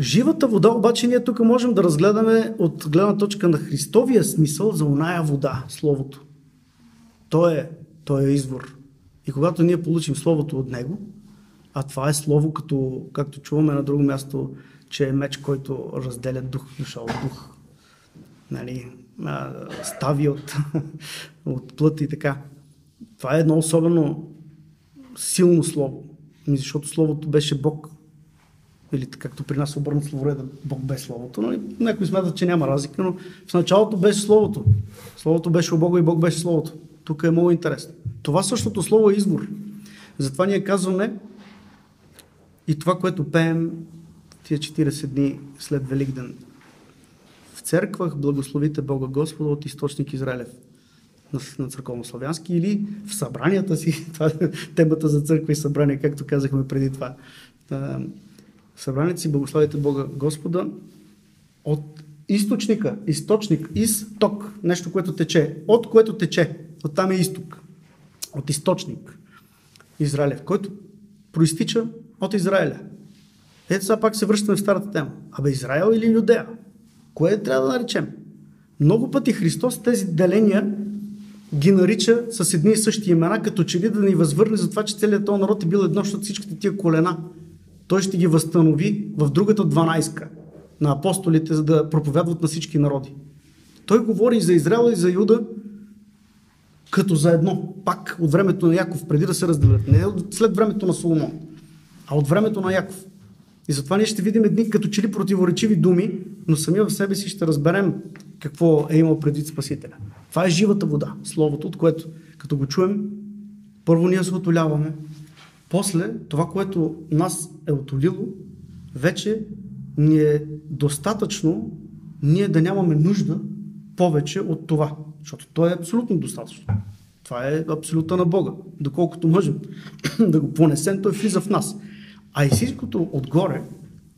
Живата вода обаче ние тук можем да разгледаме от гледна точка на Христовия смисъл за оная вода, Словото. То е, то е извор. И когато ние получим Словото от Него, а това е Слово, като, както чуваме на друго място, че е меч, който разделя дух, душа от дух. Нали, стави от, от плът и така. Това е едно особено силно слово, ами, защото словото беше Бог. Или както при нас обърнат словореда, Бог без словото. Нали? Някои смятат, че няма разлика, но в началото беше словото. Словото беше у Бога и Бог беше словото. Тук е много интересно. Това същото слово е избор. Затова ние казваме и това, което пеем тия 40 дни след Великден църквах благословите Бога Господа от източник Израилев на, на църковнославянски или в събранията си, това е темата за църква и събрание, както казахме преди това. Си благословите Бога Господа от източника, източник, изток, нещо, което тече, от което тече, от там е изток, от източник Израилев, който проистича от Израиля. Ето сега пак се връщаме в старата тема. Абе Израел или Юдея? Кое трябва да наречем? Много пъти Христос тези деления ги нарича с едни и същи имена, като че ли да ни възвърне за това, че целият този народ е бил едно, защото всичките тия колена. Той ще ги възстанови в другата 12 на апостолите, за да проповядват на всички народи. Той говори за Израел и за Юда като за едно, пак от времето на Яков, преди да се разделят. Не след времето на Соломон, а от времето на Яков. И затова ние ще видим едни като че противоречиви думи, но сами в себе си ще разберем какво е имал предвид Спасителя. Това е живата вода, Словото, от което като го чуем, първо ние се отоляваме, после това, което нас е отолило, вече ни е достатъчно ние да нямаме нужда повече от това. Защото то е абсолютно достатъчно. Това е абсолюта на Бога. Доколкото можем да го понесем, той влиза в нас. А и всичкото отгоре,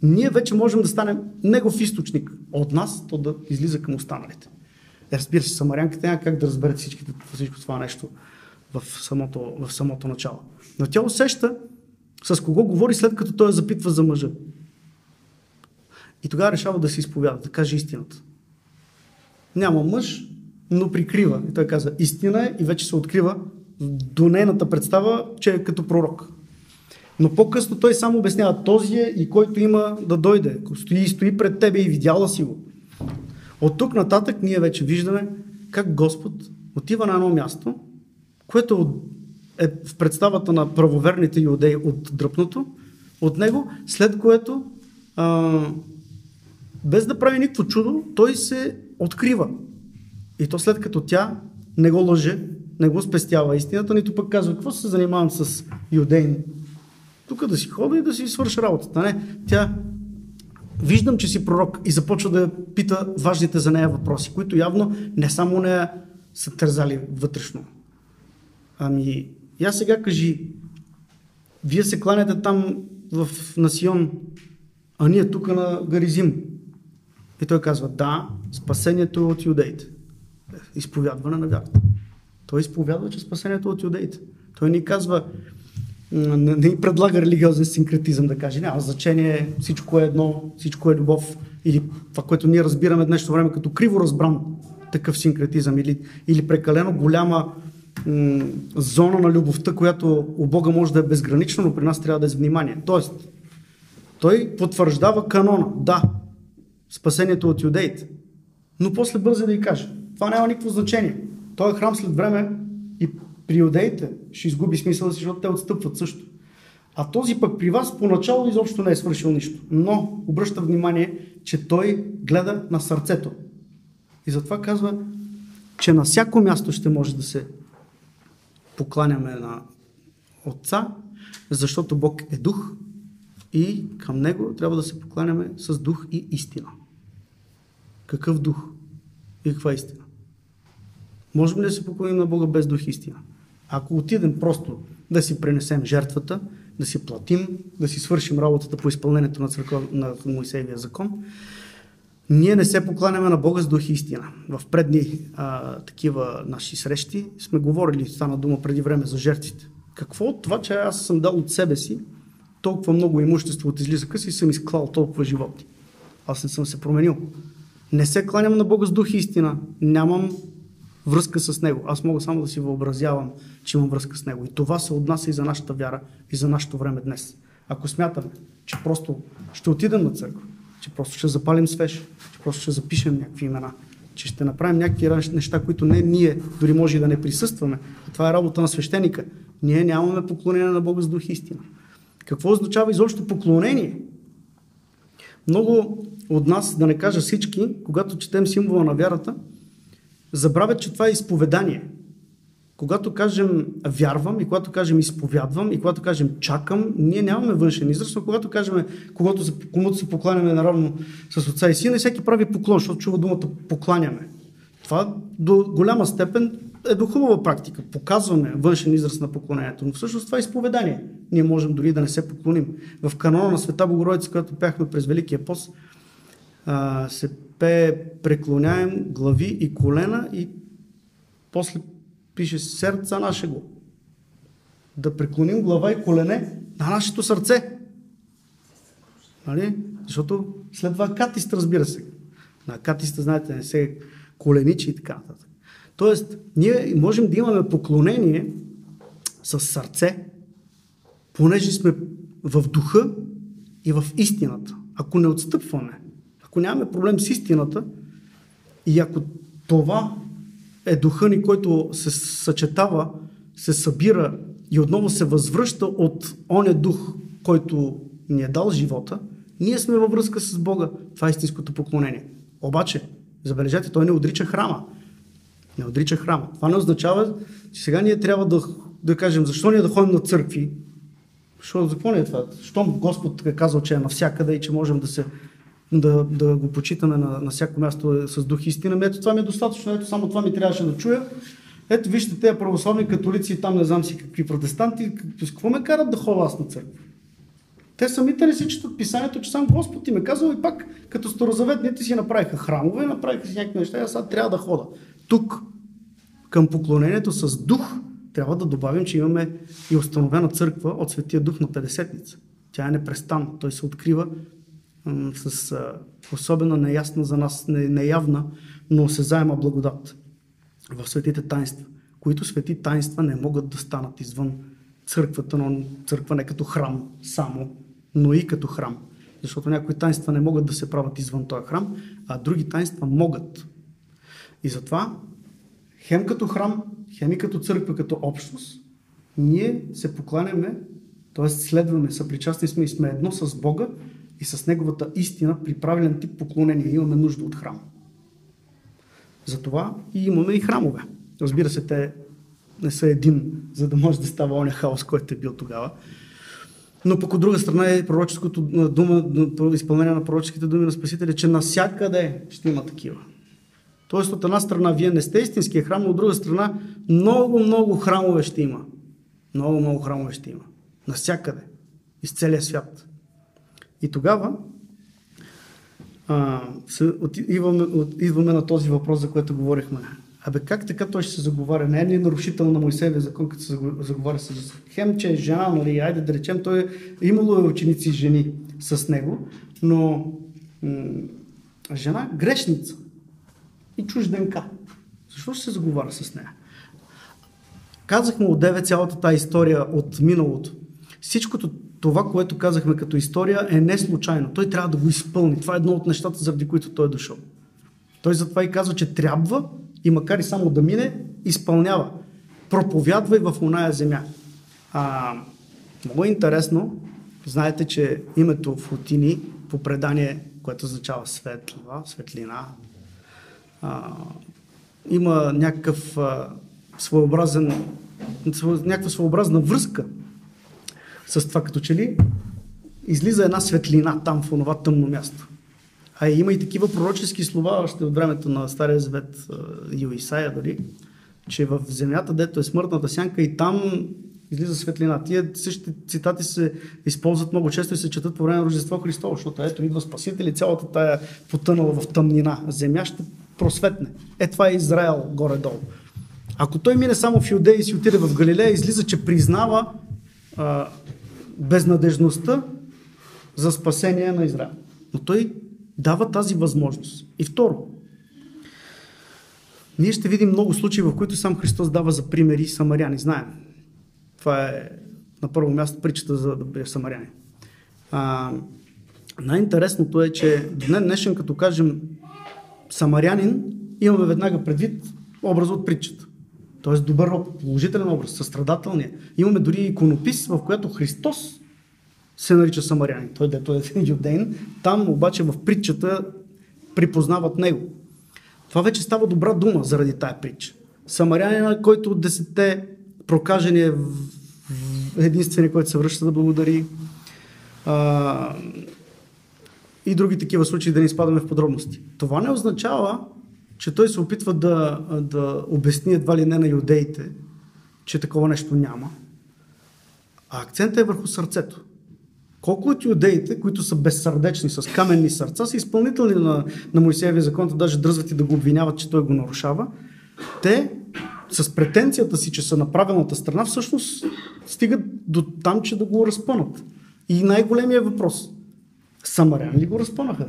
ние вече можем да станем негов източник от нас, то да излиза към останалите. Е, разбира се, самарянката няма как да всичките, всичко това нещо в самото, в самото начало. Но тя усеща с кого говори след като той я запитва за мъжа. И тогава решава да се изповяда, да каже истината. Няма мъж, но прикрива. И той каза, истина е и вече се открива до нейната представа, че е като пророк. Но по-късно той само обяснява, този е и който има да дойде. Стои, стои пред тебе и видяла си го. От тук нататък ние вече виждаме как Господ отива на едно място, което е в представата на правоверните юдеи от дръпното, от него, след което, а, без да прави никакво чудо, той се открива. И то след като тя не го лъже, не го спестява истината, нито пък казва, какво се занимавам с юдейни? Тук да си хода и да си свърша работата. Не, тя виждам, че си пророк и започва да пита важните за нея въпроси, които явно не само не са тързали вътрешно. Ами, я сега кажи, вие се кланяте там в Насион, а ние тук на Гаризим. И той казва, да, спасението е от юдеите. Изповядване на вярата. Той изповядва, че спасението е от юдеите. Той ни казва, не, ни предлага религиозен синкретизъм да каже, няма значение, всичко е едно, всичко е любов. Или това, което ние разбираме днешно време като криво разбран такъв синкретизъм. Или, или прекалено голяма м- зона на любовта, която у Бога може да е безгранична, но при нас трябва да е с внимание. Тоест, той потвърждава канона. Да, спасението от юдеите. Но после бърза да й каже. Това няма никакво значение. Той е храм след време и при юдеите ще изгуби смисъла си, защото те отстъпват също. А този пък при вас поначало изобщо не е свършил нищо. Но обръща внимание, че той гледа на сърцето. И затова казва, че на всяко място ще може да се покланяме на Отца, защото Бог е дух и към Него трябва да се покланяме с дух и истина. Какъв дух и каква истина? Можем ли да се поклоним на Бога без дух и истина? Ако отидем просто да си пренесем жертвата, да си платим, да си свършим работата по изпълнението на, църква, на Моисеевия закон, ние не се покланяме на Бога с дух и истина. В предни а, такива наши срещи сме говорили, стана дума преди време за жертвите. Какво от това, че аз съм дал от себе си толкова много имущество от излизака си и съм изклал толкова животи? Аз не съм се променил. Не се кланям на Бога с дух и истина. Нямам връзка с Него. Аз мога само да си въобразявам, че имам връзка с Него. И това се отнася и за нашата вяра, и за нашето време днес. Ако смятаме, че просто ще отидем на църква, че просто ще запалим свеж, че просто ще запишем някакви имена, че ще направим някакви неща, които не ние, дори може и да не присъстваме. Това е работа на свещеника. Ние нямаме поклонение на Бога с дух истина. Какво означава изобщо поклонение? Много от нас, да не кажа всички, когато четем символа на вярата, забравят, че това е изповедание. Когато кажем вярвам и когато кажем изповядвам и когато кажем чакам, ние нямаме външен израз, но когато кажем когато комуто се покланяме наравно с отца и сина, всеки прави поклон, защото чува думата покланяме. Това до голяма степен е до хубава практика. Показваме външен израз на поклонението, но всъщност това е изповедание. Ние можем дори да не се поклоним. В канона на Света Богородица, която пяхме през Великия пост, се пее преклоняем глави и колена и после пише сърца нашего. Да преклоним глава и колене на нашето сърце. Нали? Защото след това катист, разбира се. На катиста, знаете, не се коленичи и така нататък. Тоест, ние можем да имаме поклонение с сърце, понеже сме в духа и в истината. Ако не отстъпваме, ако нямаме проблем с истината и ако това е духа ни, който се съчетава, се събира и отново се възвръща от оня дух, който ни е дал живота, ние сме във връзка с Бога. Това е истинското поклонение. Обаче, забележете, той не отрича храма. Не отрича храма. Това не означава, че сега ние трябва да, да кажем, защо ние да ходим на църкви? Защо, за какво не е това? Щом Господ е казал, че е навсякъде и че можем да се да, да го почитаме на, на всяко място с дух истина. Ето това ми е достатъчно, ето само това ми трябваше да чуя. Ето вижте тези православни католици, там не знам си какви протестанти, какво ме карат да ходя аз на църква? Те самите не си четат писанието, че сам Господ им е казал и пак, като старозаветните си направиха храмове, направиха си някакви неща, а сега трябва да хода. Тук, към поклонението с дух, трябва да добавим, че имаме и установена църква от Светия Дух на Педесетница. Тя е непрестанна. Той се открива с а, особено неясна за нас, не, неявна, но осезаема благодат в светите таинства, които свети таинства не могат да станат извън църквата, но църква не като храм само, но и като храм. Защото някои таинства не могат да се правят извън този храм, а други таинства могат. И затова, хем като храм, хем и като църква, като общност, ние се покланяме, т.е. следваме, съпричастни сме и сме едно с Бога и с Неговата истина при правилен тип поклонение. Имаме нужда от храм. Затова и имаме и храмове. Разбира се, те не са един, за да може да става оня хаос, който е бил тогава. Но пък от друга страна е пророческото дума, изпълнение на пророческите думи на Спасителя, че насякъде ще има такива. Тоест от една страна вие не сте истинския храм, от друга страна много, много храмове ще има. Много, много храмове ще има. Насякъде. Из целия свят. И тогава а, се, от, идваме, от, идваме на този въпрос, за който говорихме. Абе как така той ще се заговаря? Не е ли нарушител на Моисеевия закон, като се заговаря с Хем, че е жена, нали, айде да речем, той е, имало е ученици жени с него, но м- жена грешница и чужденка. Защо ще се заговаря с нея? Казахме от 9 цялата тази история от миналото. Всичкото това, което казахме като история е не случайно. Той трябва да го изпълни. Това е едно от нещата, заради които той е дошъл. Той затова и казва, че трябва и макар и само да мине, изпълнява. Проповядва и в оная земя. А, много интересно. Знаете, че името Фотини по предание, което означава светлива, светлина, а, има някакъв а, своеобразен, някаква своеобразна връзка с това, като че ли излиза една светлина там в това тъмно място. А има и такива пророчески слова още от времето на Стария Завет и Исаия дори, че в земята, дето е смъртната сянка и там излиза светлина. Тия същите цитати се използват много често и се четат по време на Рождество Христово, защото ето идва Спасител и цялата тая потънала в тъмнина. Земя ще просветне. Е, това е Израел горе-долу. Ако той мине само в Юдея и си отиде в Галилея, излиза, че признава а, безнадежността за спасение на Израел. Но той дава тази възможност. И второ, ние ще видим много случаи, в които сам Христос дава за примери самаряни. Знаем. Това е на първо място притчата за да самаряни. А, най-интересното е, че днес днешен, като кажем самарянин, имаме веднага предвид образа от притчата. Тоест добър, положителен образ, състрадателния. Имаме дори иконопис, в която Христос се нарича самарянин. Той дето е юдейн. Там обаче в притчата припознават него. Това вече става добра дума заради тая притча. Самарянина, който от десетте прокажени е единствения, който се връща да благодари. А, и други такива случаи, да не изпадаме в подробности. Това не означава, че той се опитва да, да обясни едва ли не на юдеите, че такова нещо няма. А акцентът е върху сърцето. Колко от юдеите, които са безсърдечни, с каменни сърца, са изпълнителни на, на Моисеевия закон, даже дръзват и да го обвиняват, че той го нарушава, те с претенцията си, че са на правилната страна, всъщност стигат до там, че да го разпънат. И най-големият въпрос. Самаряни ли го разпънаха?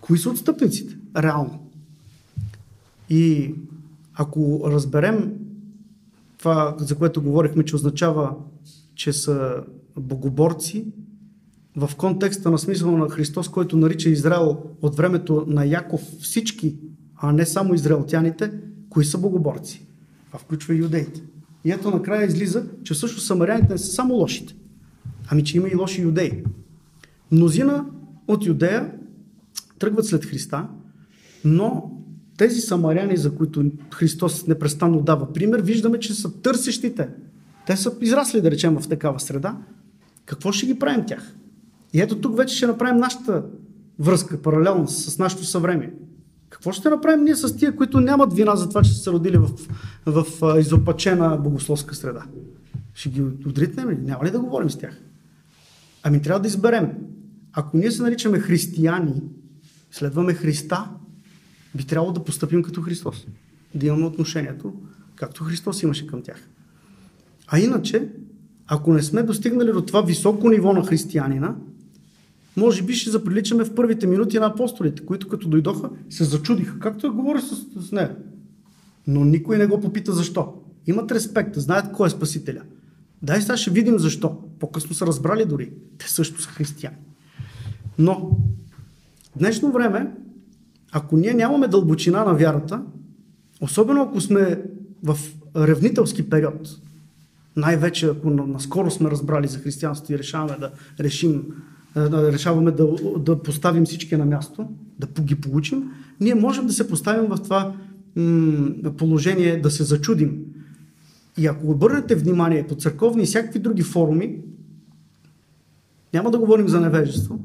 Кои са отстъпниците? Реално. И ако разберем това, за което говорихме, че означава, че са богоборци, в контекста на смисъл на Христос, който нарича Израел от времето на Яков всички, а не само израелтяните, кои са богоборци. Това включва и юдеите. И ето накрая излиза, че също самаряните не са само лошите, ами че има и лоши юдеи. Мнозина от Юдея тръгват след Христа, но тези самаряни, за които Христос непрестанно дава пример, виждаме, че са търсещите. Те са израсли, да речем, в такава среда. Какво ще ги правим тях? И ето тук вече ще направим нашата връзка, паралелно с нашето съвремие. Какво ще направим ние с тия, които нямат вина за това, че са се родили в, в, изопачена богословска среда? Ще ги отритнем ли? Няма ли да говорим с тях? Ами трябва да изберем. Ако ние се наричаме християни, следваме Христа, би трябвало да поступим като Христос. Да имаме отношението, както Христос имаше към тях. А иначе, ако не сме достигнали до това високо ниво на християнина, може би ще заприличаме в първите минути на апостолите, които като дойдоха се зачудиха. Както е говори с, с нея. Но никой не го попита защо. Имат респект, знаят кой е Спасителя. Дай сега ще видим защо. По-късно са разбрали дори. Те също са християни. Но в днешно време, ако ние нямаме дълбочина на вярата, особено ако сме в ревнителски период, най-вече ако наскоро сме разбрали за християнството и решаваме да решим, да решаваме да, да поставим всички на място, да ги получим, ние можем да се поставим в това м- положение да се зачудим. И ако обърнете внимание по църковни и всякакви други форуми, няма да говорим за невежество,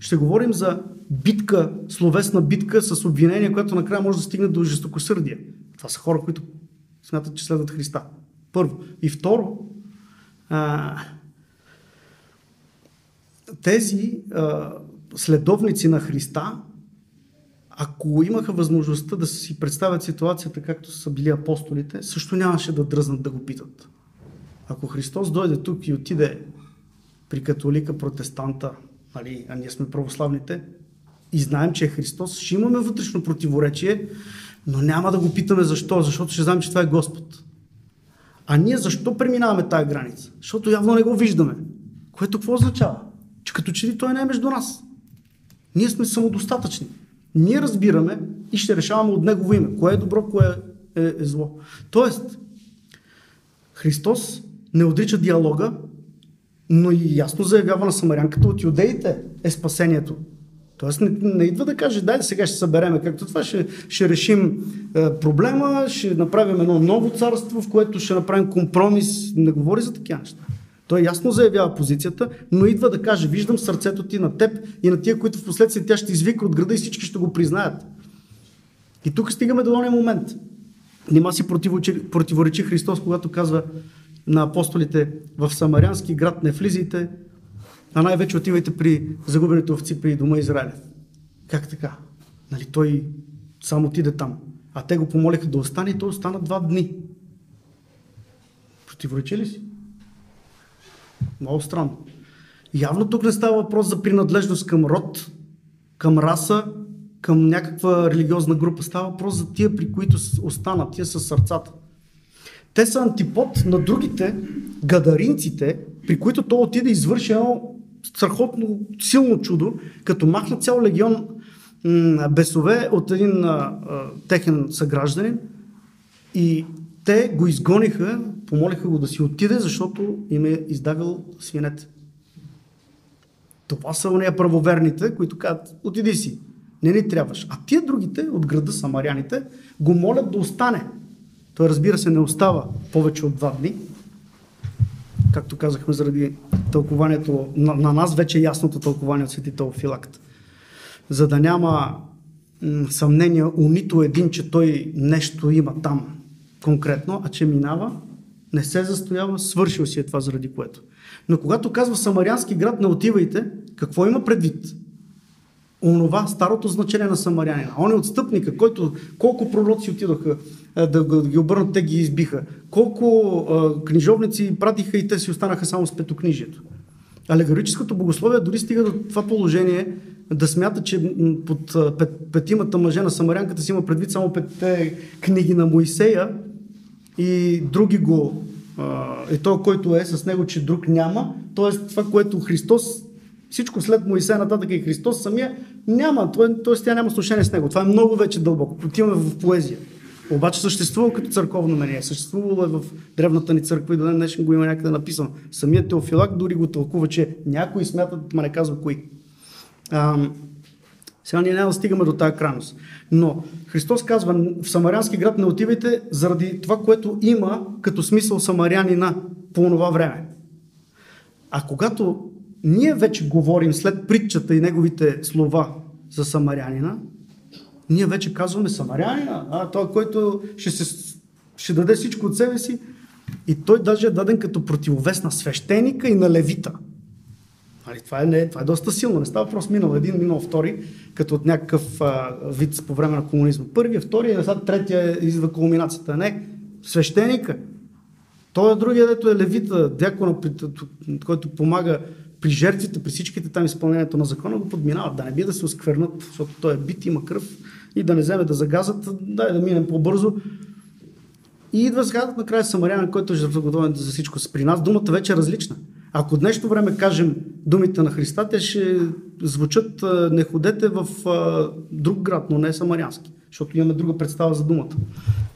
ще говорим за битка, словесна битка с обвинение, което накрая може да стигне до жестокосърдие. Това са хора, които смятат, че следват Христа. Първо. И второ, а, тези а, следовници на Христа, ако имаха възможността да си представят ситуацията както са били апостолите, също нямаше да дръзнат да го питат. Ако Христос дойде тук и отиде при католика, протестанта, нали, а ние сме православните, и знаем, че е Христос, ще имаме вътрешно противоречие, но няма да го питаме защо, защото ще знаем, че това е Господ. А ние защо преминаваме тази граница? Защото явно не го виждаме. Което какво означава? Че като че ли той не е между нас. Ние сме самодостатъчни. Ние разбираме и ще решаваме от Негово име. Кое е добро, кое е, е, е зло. Тоест, Христос не отрича диалога, но и ясно заявява на самарянката от юдеите е спасението. Тоест не, не идва да каже, дай сега ще събереме, както това ще, ще решим е, проблема, ще направим едно ново царство, в което ще направим компромис. Не говори за такива неща. Той ясно заявява позицията, но идва да каже, виждам сърцето ти на теб и на тия, които в последствие тя ще извика от града и всички ще го признаят. И тук стигаме до този момент. Нима си противоречи, Христос, когато казва на апостолите в Самарянски град не влизайте, а най-вече отивайте при загубените овци при дома Израилев. Как така? Нали, той само отиде там. А те го помолиха да остане и той остана два дни. Противоречи ли си? Много странно. Явно тук не става въпрос за принадлежност към род, към раса, към някаква религиозна група. Става въпрос за тия, при които останат, тия с сърцата. Те са антипод на другите гадаринците, при които то отиде и извърши едно страхотно силно чудо, като махна цял легион бесове от един а, а, техен съгражданин и те го изгониха, помолиха го да си отиде, защото им е издагал свинете. Това са уния правоверните, които казват, отиди си, не ни трябваш. А тия другите от града, самаряните, го молят да остане. Той разбира се не остава повече от два дни, както казахме, заради тълкованието, на, на нас вече е ясното тълкование от Свети Теофилакт. За да няма м- съмнение у нито един, че той нещо има там конкретно, а че минава, не се застоява, свършил си е това заради което. Но когато казва Самарянски град, не отивайте, какво има предвид? Онова, старото значение на самарянина. Он е отстъпника, който колко пророци отидоха да, ги обърнат, те ги избиха. Колко книжовници пратиха и те си останаха само с петокнижието. Алегорическото богословие дори стига до това положение да смята, че под пет, петимата мъже на Самарянката си има предвид само петте книги на Моисея и други го, и той, който е с него, че друг няма. Тоест това, което Христос, всичко след Моисея нататък и Христос самия, няма. Т.е. тя няма слушание с него. Това е много вече дълбоко. Отиваме в поезия. Обаче съществува като църковно мнение. Съществувало е в древната ни църква и до ден го има някъде написано. Самият Теофилак дори го тълкува, че някои смятат, ма не казва кои. А, сега ние няма да стигаме до тази крайност. Но Христос казва, в Самарянски град не отивайте заради това, което има като смисъл самарянина по това време. А когато ние вече говорим след притчата и неговите слова за самарянина, ние вече казваме самарянина, а той, който ще, се, ще даде всичко от себе си. И той даже е даден като противовес на свещеника и на левита. Нали, това, е, не, това е доста силно. Не става просто минал един, минал втори, като от някакъв а, вид по време на комунизма. Първия, втория, сега третия идва кулминацията. Не, свещеника. Той е другия, дето е левита, дякона, който помага при жертвите, при всичките там изпълнението на закона, го подминават. Да не би да се осквернат, защото той е бит, има кръв и да не вземе да загазат, дай да минем по-бързо. И идва сега накрая Самарянин, който е жертвогодовен за всичко. При нас думата вече е различна. Ако днешно време кажем думите на Христа, те ще звучат не ходете в друг град, но не самарянски, защото имаме друга представа за думата.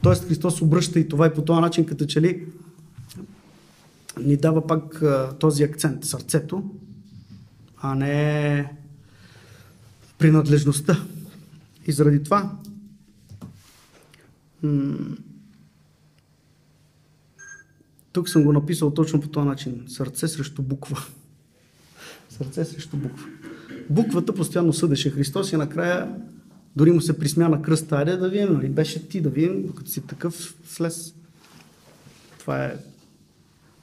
Тоест Христос обръща и това и по този начин, като че ли ни дава пак този акцент, сърцето, а не принадлежността. И заради това тук съм го написал точно по този начин. Сърце срещу буква. Сърце срещу буква. Буквата постоянно съдеше Христос и накрая дори му се присмя на кръста. Айде да видим, нали? Беше ти да видим, като си такъв слез. Това е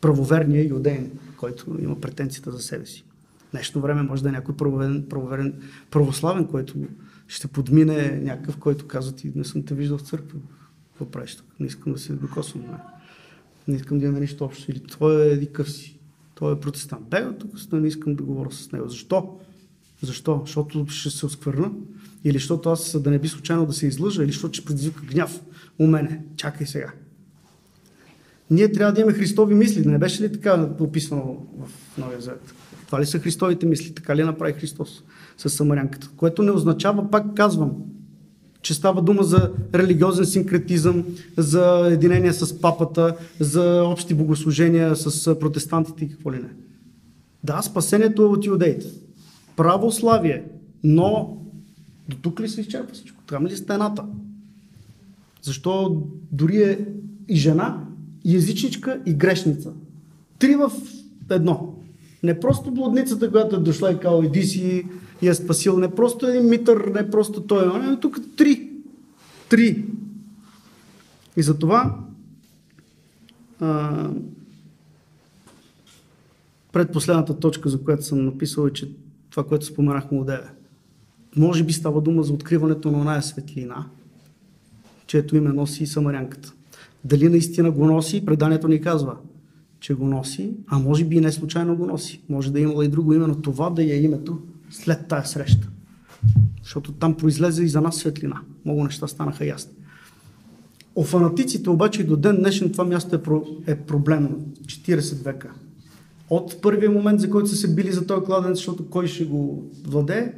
правоверния юдеин, който има претенцията за себе си. Днешно време може да е някой правоверен, правоверен православен, който ще подмине някакъв, който казва ти не съм те виждал в църква. Какво правиш тук? Не искам да се докосвам. Не, не искам да имаме нищо общо. Или той е едикъв си. Той е протестант. Бега тук, не искам да говоря с него. Защо? Защо? Защото ще се осквърна? Или защото аз да не би случайно да се излъжа? Или защото ще предизвика гняв у мене? Чакай сега ние трябва да имаме Христови мисли. Не беше ли така описано в Новия Завет? Това ли са Христовите мисли? Така ли направи Христос с Самарянката? Което не означава, пак казвам, че става дума за религиозен синкретизъм, за единение с папата, за общи богослужения с протестантите и какво ли не. Да, спасението е от иудеите. Православие. Но до тук ли се изчерпва всичко? Там ли е стената? Защо дори е и жена язичничка и грешница. Три в едно. Не просто блудницата, която е дошла и казала, иди си и е спасил, не просто един митър, не просто той, не, тук три. Три. И затова а, предпоследната точка, за която съм написал е, че това, което споменахме от Може би става дума за откриването на оная светлина, чието име носи и Самарянката. Дали наистина го носи, преданието ни казва, че го носи, а може би и не случайно го носи. Може да е имало и друго име, но това да е името след тая среща. Защото там произлезе и за нас светлина. Много неща станаха ясни. О фанатиците обаче до ден днешен това място е, про, е проблемно. 40 века. От първия момент, за който са се били за този кладенец, защото кой ще го владее,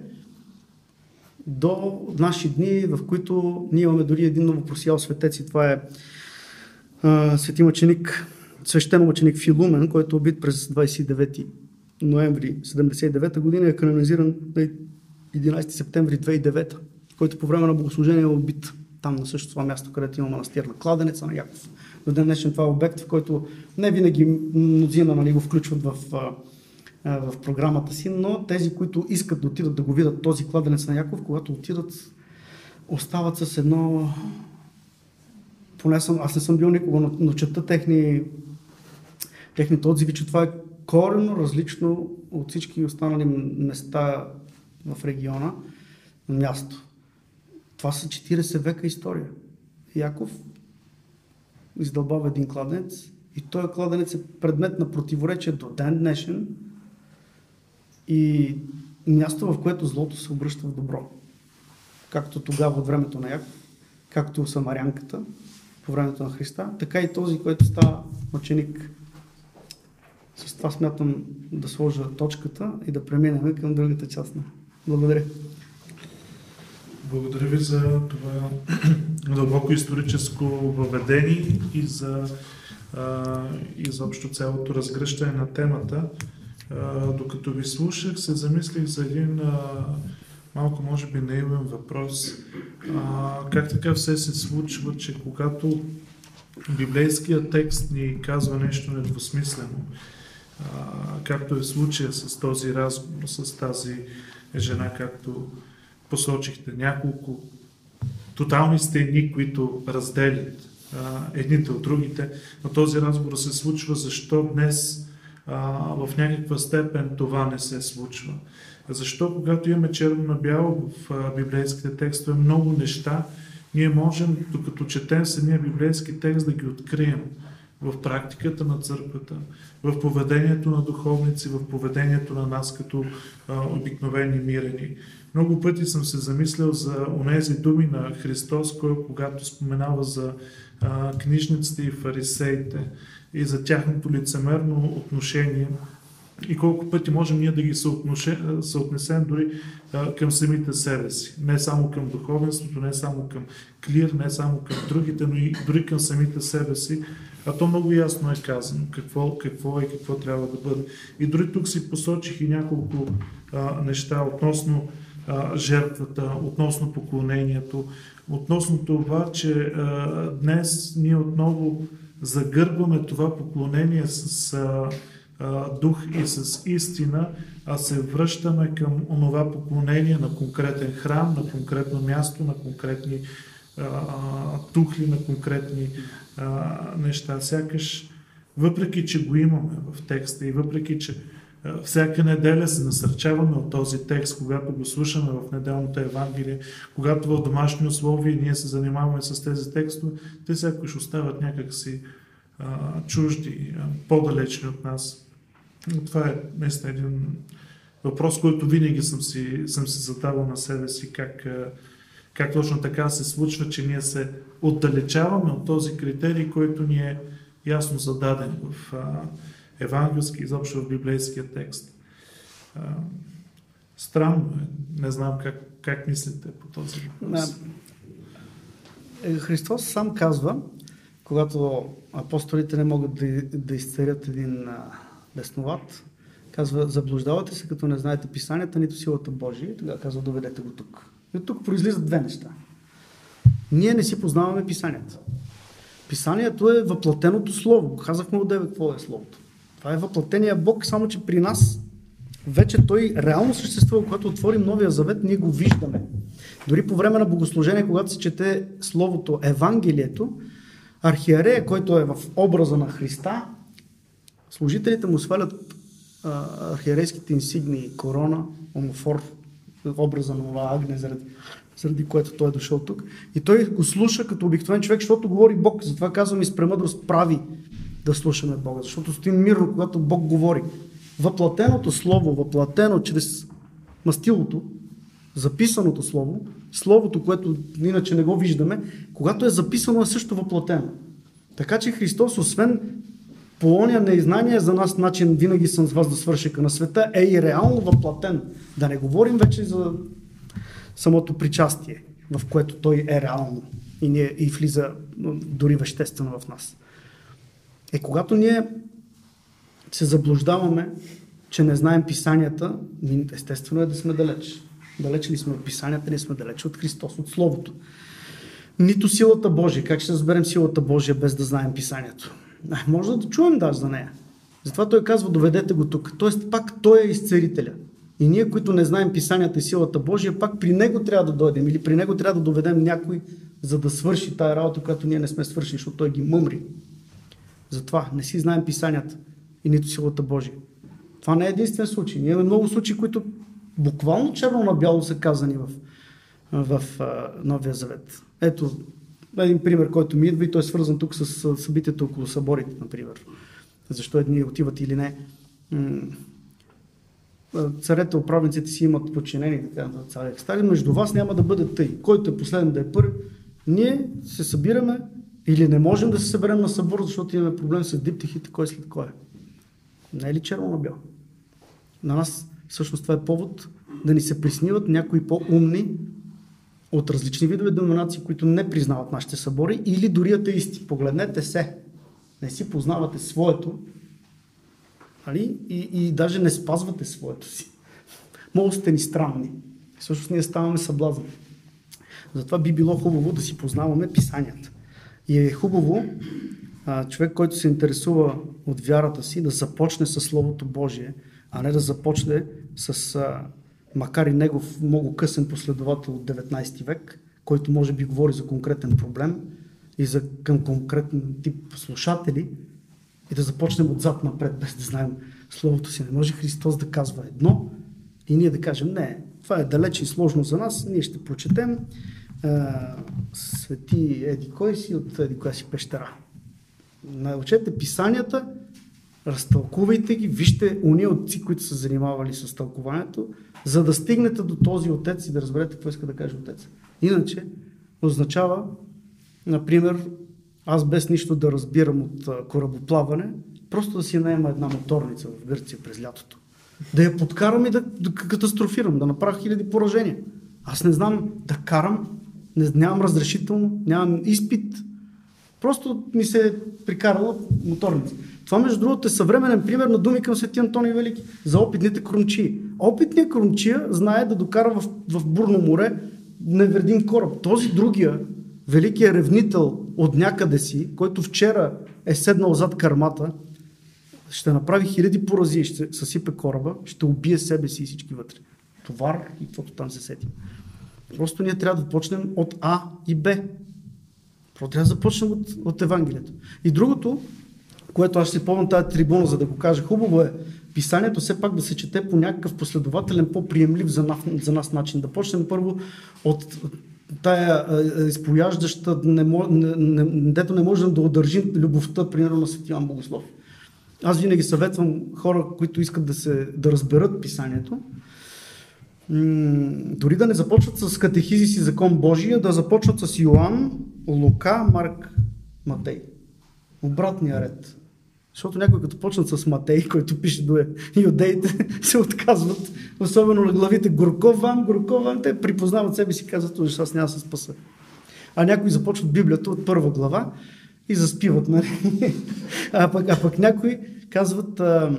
до наши дни, в които ние имаме дори един новопросиял светец и това е свети мъченик, свещен мъченик Филумен, който е убит през 29 ноември 79 година, е канонизиран на 11 септември 2009, който по време на богослужение е убит там на същото това място, където има манастир на Кладенеца на Яков. До днешен това е обект, в който не винаги мнозина нали, го включват в, в програмата си, но тези, които искат да отидат да го видят този кладенец на Яков, когато отидат, остават с едно поне съм, аз не съм бил никога, но, но чета техни, техните отзиви, че това е коренно различно от всички останали места в региона място. Това са 40 века история. Яков издълбава един кладенец и този кладенец е предмет на противоречие до ден днешен и място, в което злото се обръща в добро. Както тогава от времето на Яков, както Самарянката, по времето на Христа, така и този, който става ученик. С това смятам да сложа точката и да преминем към другата част на. Благодаря. Благодаря ви за това дълбоко историческо въведение и за а, изобщо цялото разгръщане на темата. Докато ви слушах, се замислих за един а, малко, може би, наивен въпрос. А, как така все се случва, че когато библейският текст ни казва нещо недвусмислено, а, както е случая с този разговор, с тази жена, както посочихте, няколко тотални стени, които разделят а, едните от другите, но този разговор се случва, защо днес а, в някаква степен това не се случва. Защо, когато имаме черно на бяло в библейските текстове много неща, ние можем, докато четем самия библейски текст, да ги открием в практиката на църквата, в поведението на духовници, в поведението на нас като а, обикновени мирени. Много пъти съм се замислял за онези думи на Христос, кой, когато споменава за а, книжниците и фарисеите и за тяхното лицемерно отношение и колко пъти можем ние да ги съотнесем дори към самите себе си. Не само към духовенството, не само към клир, не само към другите, но и дори към самите себе си. А то много ясно е казано какво, какво е и какво трябва да бъде. И дори тук си посочих и няколко а, неща относно а, жертвата, относно поклонението, относно това, че а, днес ние отново загърбваме това поклонение с а, дух и с истина, а се връщаме към онова поклонение на конкретен храм, на конкретно място, на конкретни тухли, на конкретни неща. Сякаш, въпреки че го имаме в текста и въпреки че всяка неделя се насърчаваме от този текст, когато го слушаме в неделното Евангелие, когато в домашни условия ние се занимаваме с тези текстове, те сякаш остават някакси чужди, по-далечни от нас. Това е наистина един въпрос, който винаги съм си, съм си задавал на себе си, как, как точно така се случва, че ние се отдалечаваме от този критерий, който ни е ясно зададен в евангелски, изобщо в библейския текст. Странно е. Не знам как, как мислите по този въпрос. Е, Христос сам казва, когато апостолите не могат да, да изцерят един а, бесноват, казва, заблуждавате се, като не знаете писанията, нито силата Божия. Тогава казва, доведете го тук. И тук произлизат две неща. Ние не си познаваме писанията. Писанието е въплатеното слово. Казахме от деве какво е словото. Това е въплатения Бог, само че при нас вече той реално съществува. Когато отворим Новия Завет, ние го виждаме. Дори по време на богослужение, когато се чете Словото Евангелието, архиерея, който е в образа на Христа, служителите му свалят а, архиерейските инсигни, корона, омофор, образа на това агне, заради, заради което той е дошъл тук. И той го слуша като обикновен човек, защото говори Бог. Затова казвам и с премъдрост прави да слушаме Бога, защото стоим мирно, когато Бог говори. Въплатеното Слово, въплатено чрез мастилото, записаното Слово, Словото, което иначе не го виждаме, когато е записано е също въплатено. Така че Христос, освен полония на изнание за нас начин винаги съм с вас да свършика на света, е и реално въплатен. Да не говорим вече за самото причастие, в което той е реално и, не, и влиза дори веществено в нас. Е, когато ние се заблуждаваме, че не знаем писанията, естествено е да сме далеч. Далеч ли сме от писанията, ние сме далеч от Христос, от Словото. Нито силата Божия. Как ще разберем силата Божия без да знаем писанието? Може да чуем даже за нея. Затова той казва, доведете го тук. Тоест пак той е изцерителя. И ние, които не знаем писанията и силата Божия, пак при него трябва да дойдем или при него трябва да доведем някой, за да свърши тая работа, която ние не сме свършили, защото той ги мъмри. Затова не си знаем писанията и нито силата Божия. Това не е единствен случай. Ние имаме много случаи, които буквално черно на бяло са казани в, в, в Новия Завет. Ето един пример, който ми идва и той е свързан тук с събитието около съборите, например. Защо едни отиват или не. Царете, управниците си имат подчинени, така на царя Стали. Между вас няма да бъде тъй. Който е последен да е първи. Ние се събираме или не можем да се съберем на събор, защото имаме проблем с диптихите, кой след кой е. Не е ли черно на бяло? На нас всъщност това е повод да ни се присниват някои по-умни от различни видове деноминации, които не признават нашите събори или дори атеисти. Погледнете се. Не си познавате своето нали? и, и даже не спазвате своето си. Много сте ни странни. Всъщност ние ставаме съблазни. Затова би било хубаво да си познаваме писанията. И е хубаво а, човек, който се интересува от вярата си, да започне с Словото Божие, а не да започне с, а, макар и негов много късен последовател от 19 век, който може би говори за конкретен проблем и за към конкретен тип слушатели, и да започнем отзад напред, без да знаем Словото си. Не може Христос да казва едно и ние да кажем не, това е далеч и сложно за нас, ние ще прочетем а, свети Еди кой си от Еди коя си пещера. Научете писанията, разтълкувайте ги, вижте уния отци, които са занимавали с тълкуването, за да стигнете до този отец и да разберете какво иска да каже отец. Иначе означава, например, аз без нищо да разбирам от корабоплаване, просто да си наема една моторница в Гърция през лятото. Да я подкарам и да, да катастрофирам, да направя хиляди поражения. Аз не знам да карам, не, нямам разрешително, нямам изпит. Просто ми се е прикарала моторница. Това, между другото, е съвременен пример на думи към Свети Антоний Велики за опитните крумчии. Опитният крумчия знае да докара в, в бурно море невредим кораб. Този другия, великият ревнител от някъде си, който вчера е седнал зад кармата, ще направи хиляди порази, ще съсипе кораба, ще убие себе си и всички вътре. Товар и каквото там се сетим. Просто ние трябва да почнем от А и Б. Просто трябва да започнем от, от Евангелието. И другото, което аз си помня тази трибуна, за да го кажа, хубаво е писанието все пак да се чете по някакъв последователен, по-приемлив за нас, за нас начин. Да почнем първо от тая изповяждаща, не, не, не, дето не можем да удържим любовта, примерно на Свети Иван Богослов. Аз винаги съветвам хора, които искат да, се, да разберат писанието, дори да не започват с катехизис и закон Божия, да започват с Йоанн, Лука, Марк, Матей. Обратния ред. Защото някои като почнат с Матей, който пише до юдеите, се отказват. Особено на главите горко вам, горко вам. Те припознават себе си и казват, че аз няма да се спаса. А някои започват Библията от първа глава и заспиват. Нали? А, пък, а пък някои казват, а,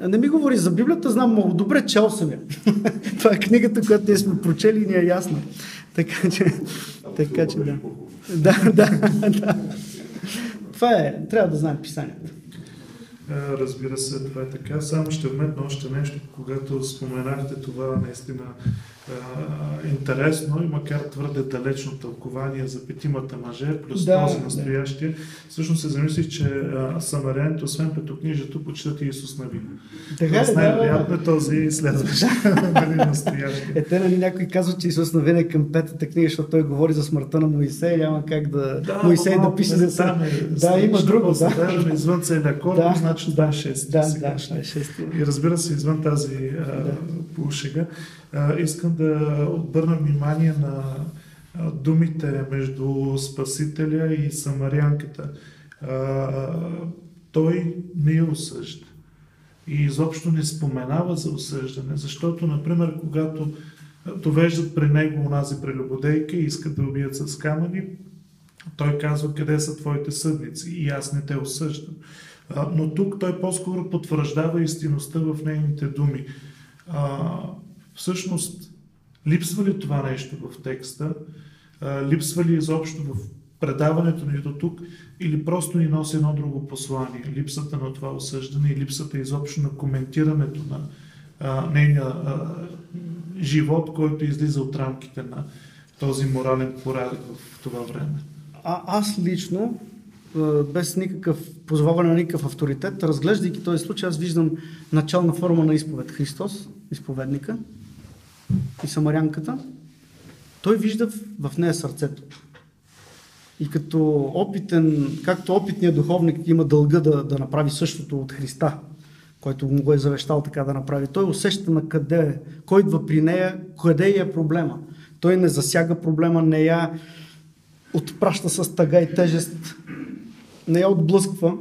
не ми говори за Библията, знам много добре, чел съм я. Това е книгата, която ние сме прочели и ни е ясна. Така че, така че да. Да, да, да. Това е, трябва да знаем писанието. Разбира се, това е така. Само ще вметна още нещо, когато споменахте това наистина интересно и макар твърде далечно тълкование за петимата мъже, плюс да, този настоящия, да. всъщност се замислих, че а, самаряните, освен петокнижието, почитат и Исус Нави. Така е, най-вероятно е този следващ нали, настоящия. Е, те нали някой казват, че Исус Навин е към петата книга, защото той говори за смъртта на Моисей, няма как да, да Моисей да пише за това. Да, има друго. Да, извън целия корпус, да, значи да, е 6. Да, да, да, е 6. И разбира се, извън тази да. полушега, искам да обърна внимание на думите между Спасителя и Самарянката. Той не я осъжда. И изобщо не споменава за осъждане, защото, например, когато довеждат при него онази прелюбодейка и искат да убият с камъни, той казва къде са твоите съдници и аз не те осъждам. Но тук той по-скоро потвърждава истинността в нейните думи. Всъщност, липсва ли това нещо в текста? Липсва ли изобщо в предаването ни до тук или просто ни носи едно друго послание? Липсата на това осъждане и липсата изобщо на коментирането на нейния живот, който излиза от рамките на този морален порядък в това време. А, аз лично, без никакъв позоваване на никакъв авторитет, разглеждайки този случай, аз виждам начална форма на изповед. Христос, изповедника и самарянката, той вижда в нея сърцето. И като опитен, както опитният духовник има дълга да, да направи същото от Христа, който му го е завещал така да направи, той усеща на къде е, кой идва при нея, къде е проблема. Той не засяга проблема, не я отпраща с тъга и тежест, не я отблъсква,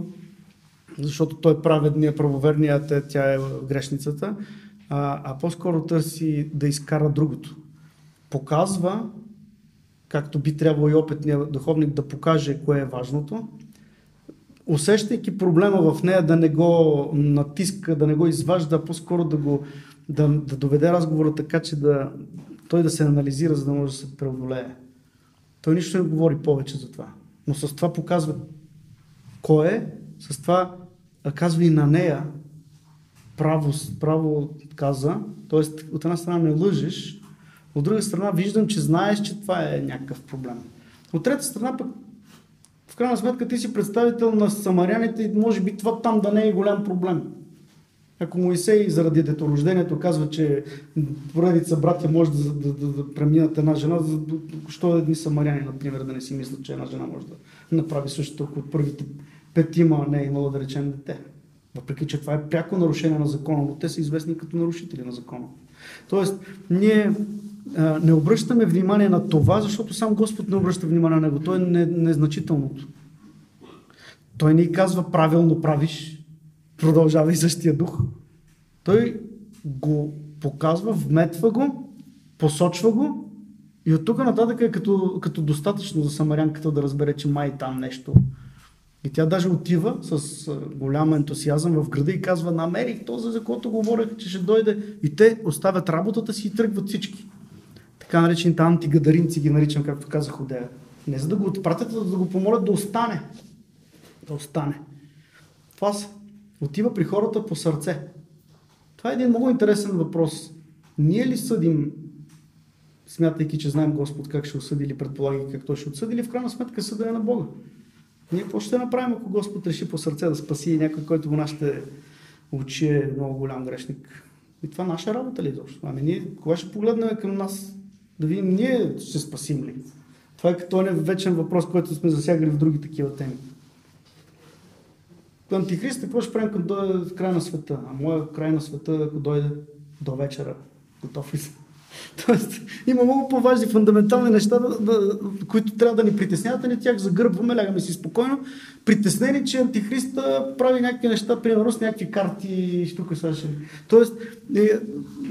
защото той е праведният, правоверният, тя е грешницата, а, а по-скоро търси да изкара другото. Показва, както би трябвало и опитният духовник да покаже кое е важното, усещайки проблема в нея да не го натиска, да не го изважда, а по-скоро да, го, да, да доведе разговора така, че да, той да се анализира, за да може да се преодолее. Той нищо не говори повече за това. Но с това показва кой е, с това казва и на нея право, право каза, т.е. от една страна не лъжеш, от друга страна виждам, че знаеш, че това е някакъв проблем. От трета страна пък в крайна сметка ти си представител на самаряните и може би това там да не е голям проблем. Ако Моисей заради деторождението казва, че поредица братя може да, да, да, да преминат една жена, що едни самаряни, например, да не си мислят, че една жена може да направи същото, ако първите петима не е имало да речем дете. Въпреки, че това е пряко нарушение на закона, но те са известни като нарушители на закона. Тоест, ние а, не обръщаме внимание на това, защото сам Господ не обръща внимание на него. То е незначителното. Той ни казва правилно правиш, продължавай същия дух. Той го показва, вметва го, посочва го и от тук нататък е като, като достатъчно за самарянката да разбере, че май там нещо. И тя даже отива с голям ентусиазъм в града и казва, намерих този, за който говорех, че ще дойде. И те оставят работата си и тръгват всички. Така наречените антигадаринци ги наричам, както казах Одея. Не за да го отпратят, а да го помолят да остане. Да остане. Това са отива при хората по сърце. Това е един много интересен въпрос. Ние ли съдим, смятайки, че знаем Господ как ще осъди или предполагайки как Той ще отсъди, или в крайна сметка съда е на Бога? Ние какво ще направим, ако Господ реши по сърце да спаси някой, който го нашите очи е много голям грешник? И това наша работа ли изобщо? Ами ние, кога ще погледнем към нас, да видим ние ще спасим ли? Това е като е вечен въпрос, който сме засягали в други такива теми. Антихрист, какво ще правим, като дойде в края на света? А моя край на света, ако дойде до вечера, готов ли съм? Тоест, има много по-важни, фундаментални неща, които трябва да ни притесняват, а не тях загърбваме, лягаме си спокойно, притеснени, че Антихриста прави някакви неща, примерно с някакви карти и тук сега. Тоест, е,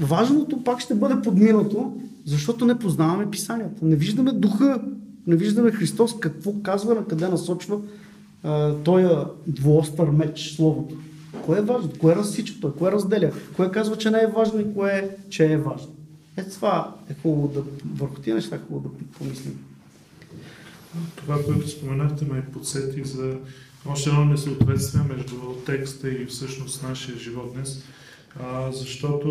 важното пак ще бъде подминато, защото не познаваме писанията. Не виждаме духа, не виждаме Христос какво казва, на къде насочва този двуостър меч, словото. Кое е важно? Кое разсича? Кое разделя? Кое казва, че не е важно и кое е, че е важно? Ето това е хубаво да, върху тия неща е хубаво да помислим. Това, което споменахте, ме подсети за още едно несъответствие между текста и всъщност нашия живот днес. А, защото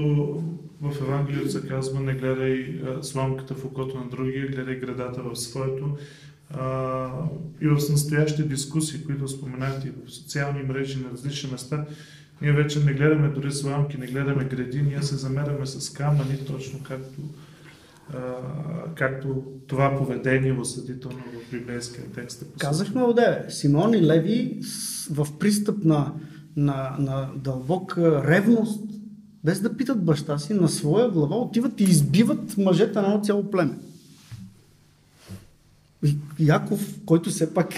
в Евангелието се казва не гледай сламката в окото на другия, гледай градата в своето а, и в настоящите дискусии, които споменахте в социални мрежи на различни места, ние вече не гледаме дори сламки, не гледаме гради, ние се замеряме с камъни, точно както, а, както това поведение осъдително в библейския текст. Е Казахме отдеве, Симон и Леви в пристъп на, на, на дълбока ревност, без да питат баща си, на своя глава отиват и избиват мъжете на едно цяло племе. Яков, който все пак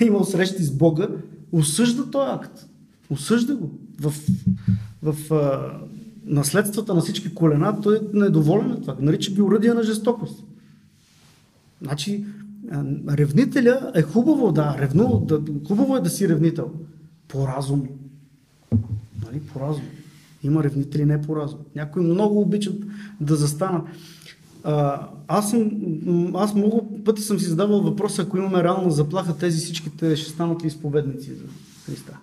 е имал срещи с Бога, осъжда този акт. Осъжда го. В, в а, наследствата на всички колена той е недоволен от това. Нарича ги уръдия на жестокост. Значи, ревнителя е хубаво, да, ревну, да, хубаво е да си ревнител. По разум. Нали? По разум. Има ревнители не по разум. Някои много обичат да застанат. Аз, съм, аз много пъти съм си задавал въпроса, ако имаме реална заплаха, тези всичките ще станат ли изповедници за Христа?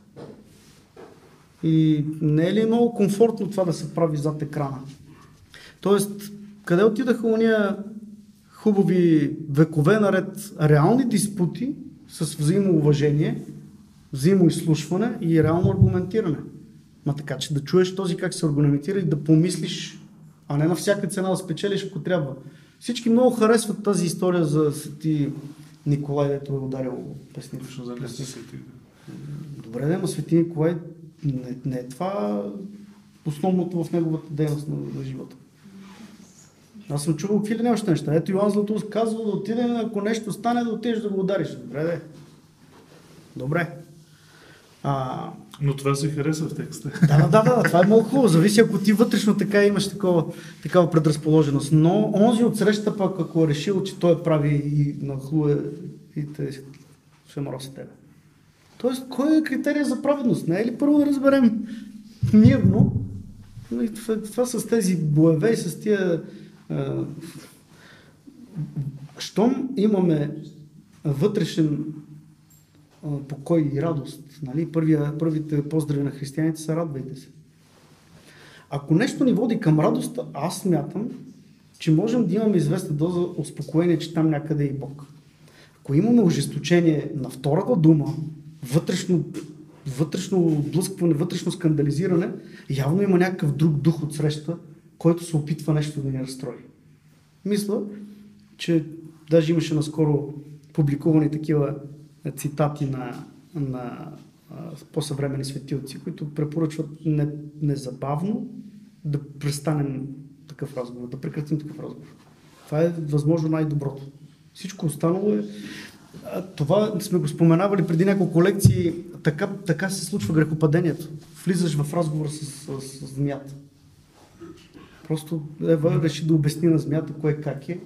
И не е ли много комфортно това да се прави зад екрана? Тоест, къде отидаха уния хубави векове наред реални диспути с взаимоуважение, взаимоизслушване и реално аргументиране? Ма така, че да чуеш този как се аргументира и да помислиш а не на всяка цена да спечелиш, ако трябва. Всички много харесват тази история за Свети Николай, дето е ударил песните. за песните. Добре, да, но Свети Николай не, не е това основното в неговата дейност на, на живота. Аз съм чувал какви ли не още неща. Ето Йоан Златоуст казва да отидем, ако нещо стане, да отидеш да го удариш. Добре, де. Добре. А, но това се хареса в текста. Да, да, да, да, това е много хубаво. Зависи ако ти вътрешно така имаш такова, такава предразположеност. Но онзи от среща пък, ако е решил, че той прави и нахлуе и те ще мороси тебе. Тоест, кой е критерия за праведност? Не е ли първо да разберем мирно? Това, това с тези боеве и с тия... А, щом имаме вътрешен покой и радост. Нали? Първия, първите поздрави на християните са радвайте се. Ако нещо ни води към радост, аз смятам, че можем да имаме известна доза успокоение, че там някъде е и Бог. Ако имаме ожесточение на втората дума, вътрешно вътрешно блъскване, вътрешно скандализиране, явно има някакъв друг дух от среща, който се опитва нещо да ни разстрои. Мисля, че даже имаше наскоро публикувани такива цитати на, на по-съвремени светилци, които препоръчват не, незабавно да престанем такъв разговор, да прекратим такъв разговор. Това е възможно най-доброто. Всичко останало е... Това сме го споменавали преди няколко лекции. Така, така се случва грехопадението. Влизаш в разговор с, с, с змията. Просто Ева реши да обясни на змията кое как е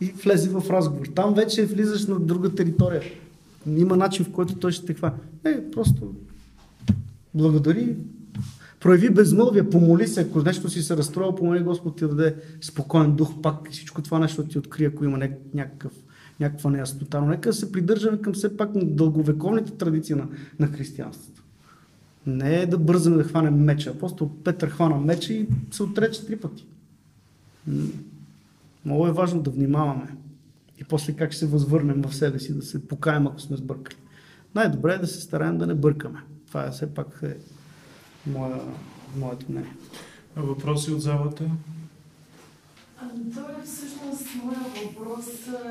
и влезе в разговор. Там вече влизаш на друга територия. Има начин, в който той ще те хване. Не, просто благодари, прояви безмълвие, помоли се, ако нещо си се разстроил, помоли Господ ти да даде спокоен дух пак и всичко това нещо ти открие, ако има някакъв, някаква неяснота. Но нека да се придържаме към все пак на дълговековните традиции на, на християнството. Не е да бързаме да хванем меча. Апостол Петър хвана меча и се отрече три пъти. Много е важно да внимаваме. И после как ще се възвърнем в себе си, да се покаем, ако сме сбъркали. Най-добре е да се стараем да не бъркаме. Това е все пак е моя, моето мнение. Въпроси от залата? Това е всъщност моя въпрос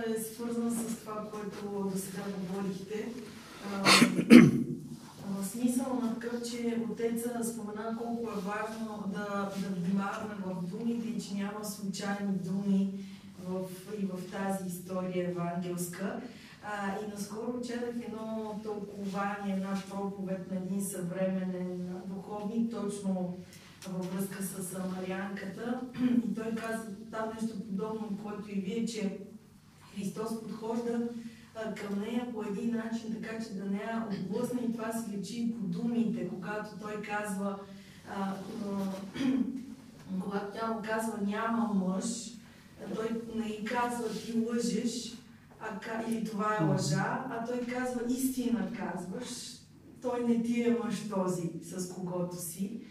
е свързан с това, което до сега говорихте. В смисъл на такъв, че отеца спомена колко е важно да, да внимаваме в думите и че няма случайни думи в, и в тази история евангелска. А, и наскоро четах едно тълкование, една проповед на един съвременен духовник, точно във връзка с Самарянката. И той каза там нещо подобно, което и вие, че Христос подхожда към нея по един начин, така че да не я отблъсне и това се лечи по думите, когато той казва, когато тя му казва няма мъж, той не казва ти лъжеш, а, или това е лъжа, а той казва истина казваш, той не ти е мъж този, с когото си.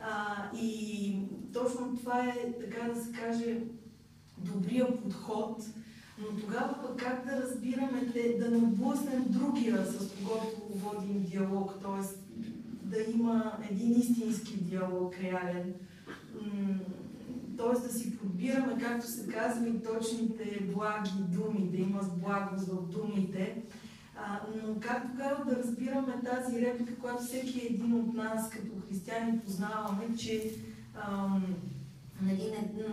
А, и точно това е, така да се каже, добрия подход, но тогава пък как да разбираме, те, да не облъснем другия, с когото водим диалог, т.е. да има един истински диалог, реален т.е. да си подбираме, както се казва, и точните благи думи, да има благост в думите. А, но как тогава да разбираме тази реплика, която всеки един от нас като християни познаваме, че ам, нали, не,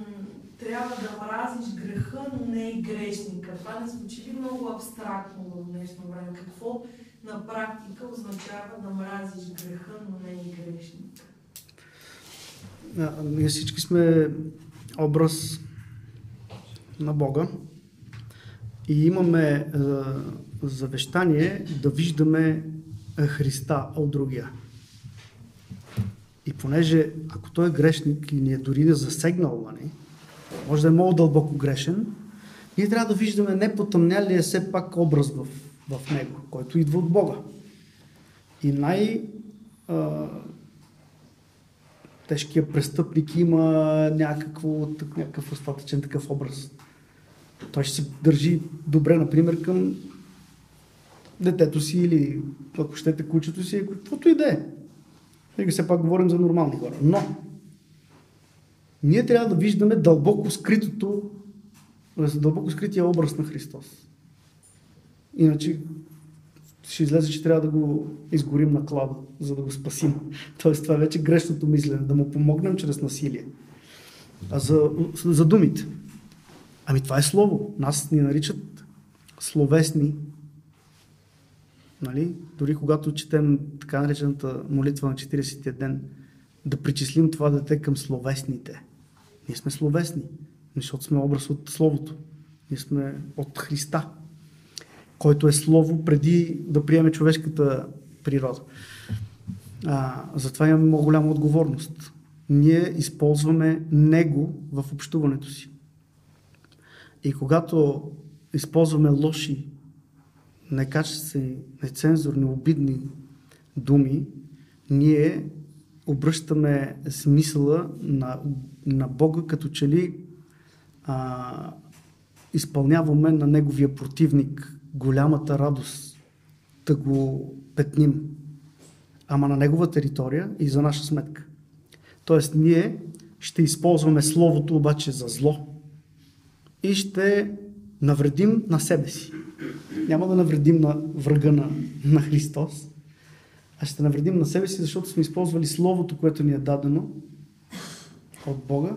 трябва да мразиш греха, но не и грешника. Това не звучи ли много абстрактно в днешно време? Какво на практика означава да мразиш греха, но не и грешника? ние всички сме образ на Бога и имаме завещание да виждаме Христа от другия. И понеже ако той е грешник и ни е дори да засегнал, нали, може да е много дълбоко грешен, ние трябва да виждаме не потъмнялия все пак образ в, в него, който идва от Бога. И най- тежкия престъпник има някакво, някакъв остатъчен такъв образ. Той ще се държи добре, например, към детето си или ако щете кучето си, каквото и да е. Нека все пак говорим за нормални хора. Но ние трябва да виждаме дълбоко скритото, дълбоко скрития образ на Христос. Иначе ще излезе, че трябва да го изгорим на клада, за да го спасим. Тоест това е вече грешното мислене, да му помогнем чрез насилие. А за, за думите. Ами това е слово. Нас ни наричат словесни. Нали? Дори когато четем така наречената молитва на 40-тия ден, да причислим това дете към словесните. Ние сме словесни, защото сме образ от Словото. Ние сме от Христа който е Слово преди да приеме човешката природа. А, затова имаме много голяма отговорност. Ние използваме Него в общуването си. И когато използваме лоши, некачествени, нецензурни, обидни думи, ние обръщаме смисъла на, на Бога, като че ли а, изпълняваме на Неговия противник голямата радост да го петним. ама на негова територия и за наша сметка. Тоест, ние ще използваме Словото обаче за зло и ще навредим на себе си. Няма да навредим на врага на, на Христос, а ще навредим на себе си, защото сме използвали Словото, което ни е дадено от Бога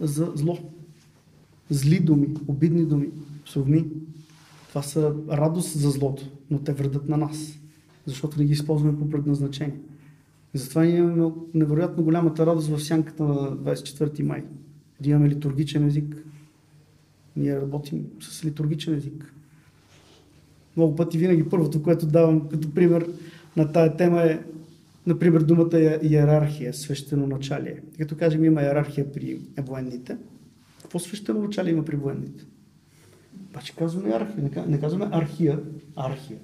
за зло. Зли думи, обидни думи, псовни. Това са радост за злото, но те вредят на нас, защото не ги използваме по предназначение. И затова ние имаме невероятно голямата радост в сянката на 24 май. Да имаме литургичен език. Ние работим с литургичен език. Много пъти винаги първото, което давам като пример на тая тема е, например, думата иерархия, свещено началие. Като кажем има иерархия при военните, какво свещено началие има при военните? Обаче казваме иерархия, не казваме архия, архия.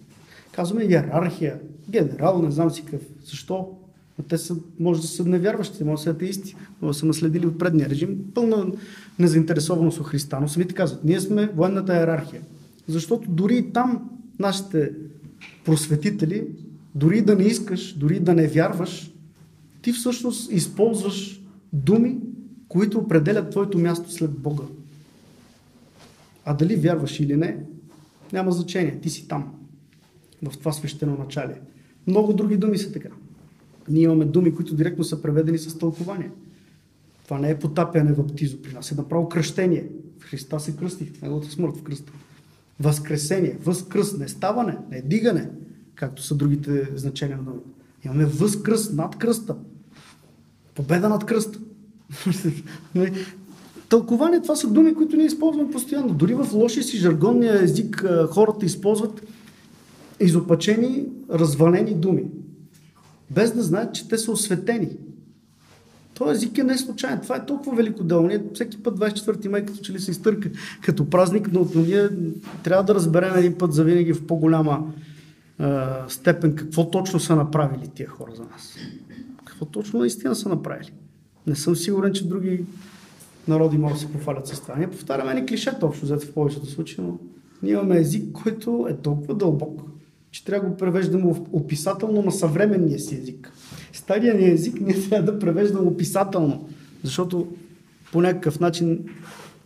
Казваме иерархия, генерал, не знам си какъв. Защо? Те са, може да са невярващи, може да са атеисти, може да са наследили от предния режим. Пълна незаинтересованост от Христа. Но самите казват, ние сме военната иерархия. Защото дори и там нашите просветители, дори да не искаш, дори да не вярваш, ти всъщност използваш думи, които определят твоето място след Бога. А дали вярваш или не, няма значение. Ти си там, в това свещено началие. Много други думи са така. Ние имаме думи, които директно са преведени с тълкование. Това не е потапяне в птизо при нас, е направо кръщение. В Христа се кръстих, в неговата смърт в кръста. Възкресение, възкръст, не ставане, не дигане, както са другите значения на думата. Имаме възкръст над кръста. Победа над кръста. Тълкование, това са думи, които ние използваме постоянно. Дори в лошия си жаргонния език хората използват изопачени, развалени думи без да знаят, че те са осветени. Този език е не случайен. Това е толкова велико дело. Ние всеки път 24 май като че ли се изтърка като празник, но, но ние трябва да разберем един път за винаги в по-голяма е, степен какво точно са направили тия хора за нас. Какво точно наистина са направили. Не съм сигурен, че други народи могат да се пофалят с това. Ние повтаряме ни клишета общо, взето в повечето случаи, но ние имаме език, който е толкова дълбок, че трябва да го превеждаме описателно на съвременния си език. Стария ни език ние трябва да превеждаме описателно, защото по някакъв начин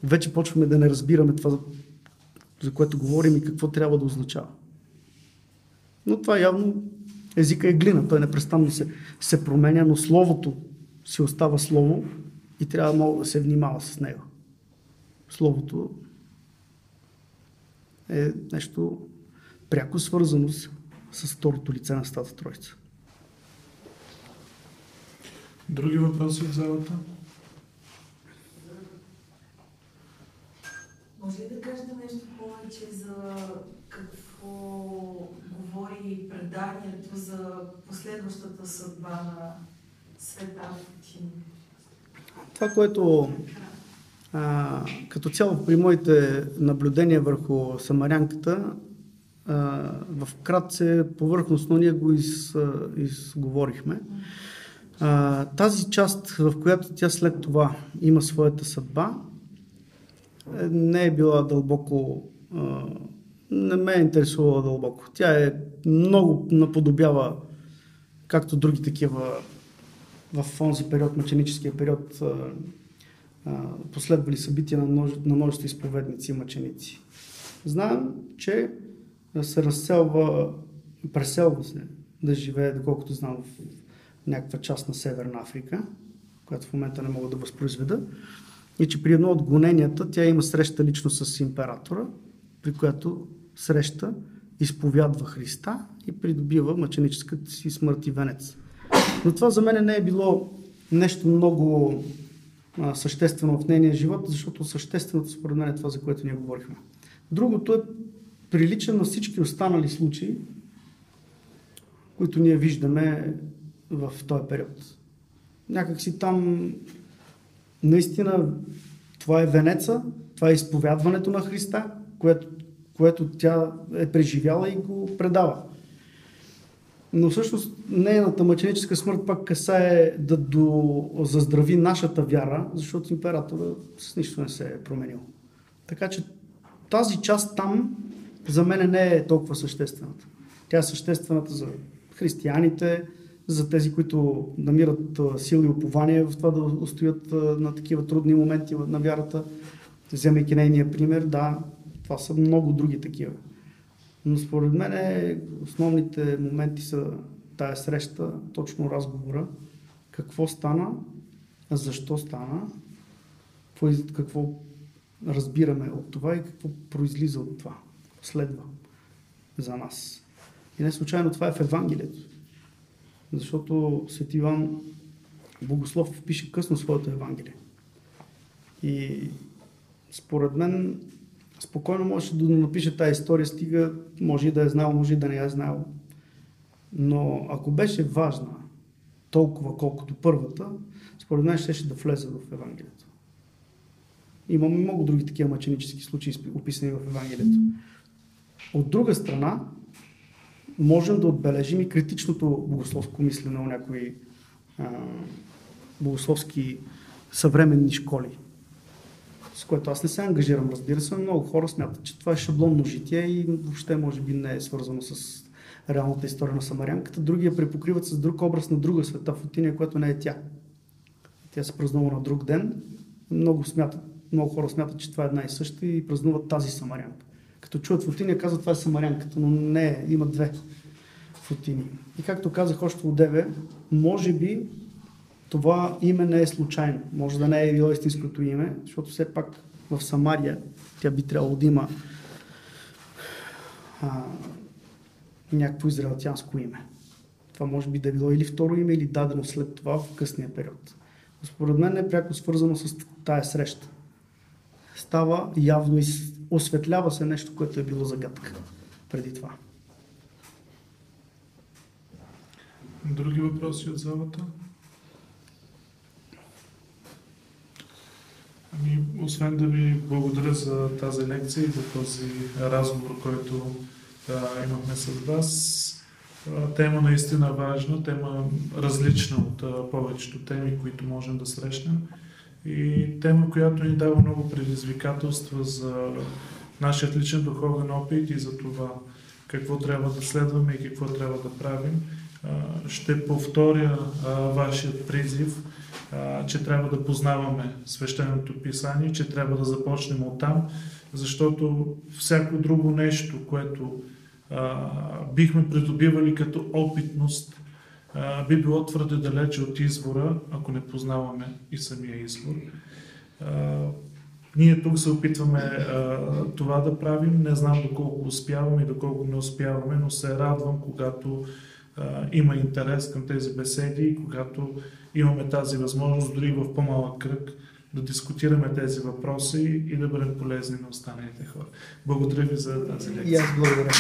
вече почваме да не разбираме това, за което говорим и какво трябва да означава. Но това явно езика е глина, той непрестанно се, се променя, но словото си остава слово и трябва много да се внимава с него. Словото е нещо пряко свързано с, с второто лице на Стата Троица. Други въпроси в залата? Може ли да кажете нещо повече за какво говори преданието за последващата съдба на света Фатин? Това, което а, като цяло при моите наблюдения върху самарянката, в кратце, повърхностно ние го из, изговорихме. А, тази част, в която тя след това има своята съдба, е, не е била дълбоко. А, не ме е интересувала дълбоко. Тя е много наподобява, както други такива в онзи период, мъченическия период, а, а, последвали събития на на множество изповедници и мъченици. Знаем, че се разселва, преселва се да живее, доколкото знам, в някаква част на Северна Африка, която в момента не мога да възпроизведа. И че при едно от гоненията тя има среща лично с императора, при която среща изповядва Христа и придобива мъченическата си смърт и венец. Но това за мен не е било нещо много а, съществено в нейния живот, защото същественото според мен е това, за което ние говорихме. Другото е прилича на всички останали случаи, които ние виждаме в този период. Някак си там наистина това е венеца, това е изповядването на Христа, което, което тя е преживяла и го предава. Но всъщност нейната мъченическа смърт пак касае да до, заздрави нашата вяра, защото императора с нищо не се е променил. Така че тази част там за мен не е толкова съществената. Тя е съществената за християните, за тези, които намират сила и упование в това да устоят на такива трудни моменти на вярата, вземайки нейния пример, да, това са много други такива. Но според мен основните моменти са тая среща, точно разговора, какво стана, защо стана, какво разбираме от това и какво произлиза от това, следва за нас. И не случайно това е в Евангелието. Защото Св. Иван Богослов пише късно своето Евангелие. И според мен спокойно можеше да напише тази история, стига, може и да е знал, може и да не е знал. Но ако беше важна толкова колкото първата, според мен ще да влезе в Евангелието. Имаме много други такива мъченически случаи, описани в Евангелието. От друга страна, можем да отбележим и критичното богословско мислене на някои а, богословски съвременни школи, с което аз не се ангажирам, разбира се, но много хора смятат, че това е шаблонно житие и въобще може би не е свързано с реалната история на Самарянката. Други я препокриват с друг образ на друга света в Отиния, която не е тя. Тя се празнува на друг ден. Много, смятат, много хора смятат, че това е една и съща и празнуват тази Самарянка. Като чуят Фотиния, казват това е Самарянката, но не има две Фотини. И както казах още от Деве, може би това име не е случайно. Може да не е било истинското име, защото все пак в Самария тя би трябвало да има а, някакво израелтянско име. Това може би да е било или второ име, или дадено след това в късния период. Според мен е пряко свързано с тая среща. Става явно и осветлява се нещо, което е било загадка преди това. Други въпроси от залата? Ами, освен да ви благодаря за тази лекция и за този разговор, който а, имахме с вас. Тема наистина важна, тема различна от повечето теми, които можем да срещнем. И тема, която ни дава много предизвикателства за нашия личен духовен опит и за това какво трябва да следваме и какво трябва да правим. Ще повторя вашият призив, че трябва да познаваме свещеното писание, че трябва да започнем от там, защото всяко друго нещо, което бихме придобивали като опитност, би било твърде далече от извора, ако не познаваме и самия извор. Ние тук се опитваме това да правим. Не знам доколко успяваме и доколко не успяваме, но се радвам, когато има интерес към тези беседи и когато имаме тази възможност, дори в по-малък кръг, да дискутираме тези въпроси и да бъдем полезни на останалите хора. Благодаря ви за тази лекция. И аз благодаря.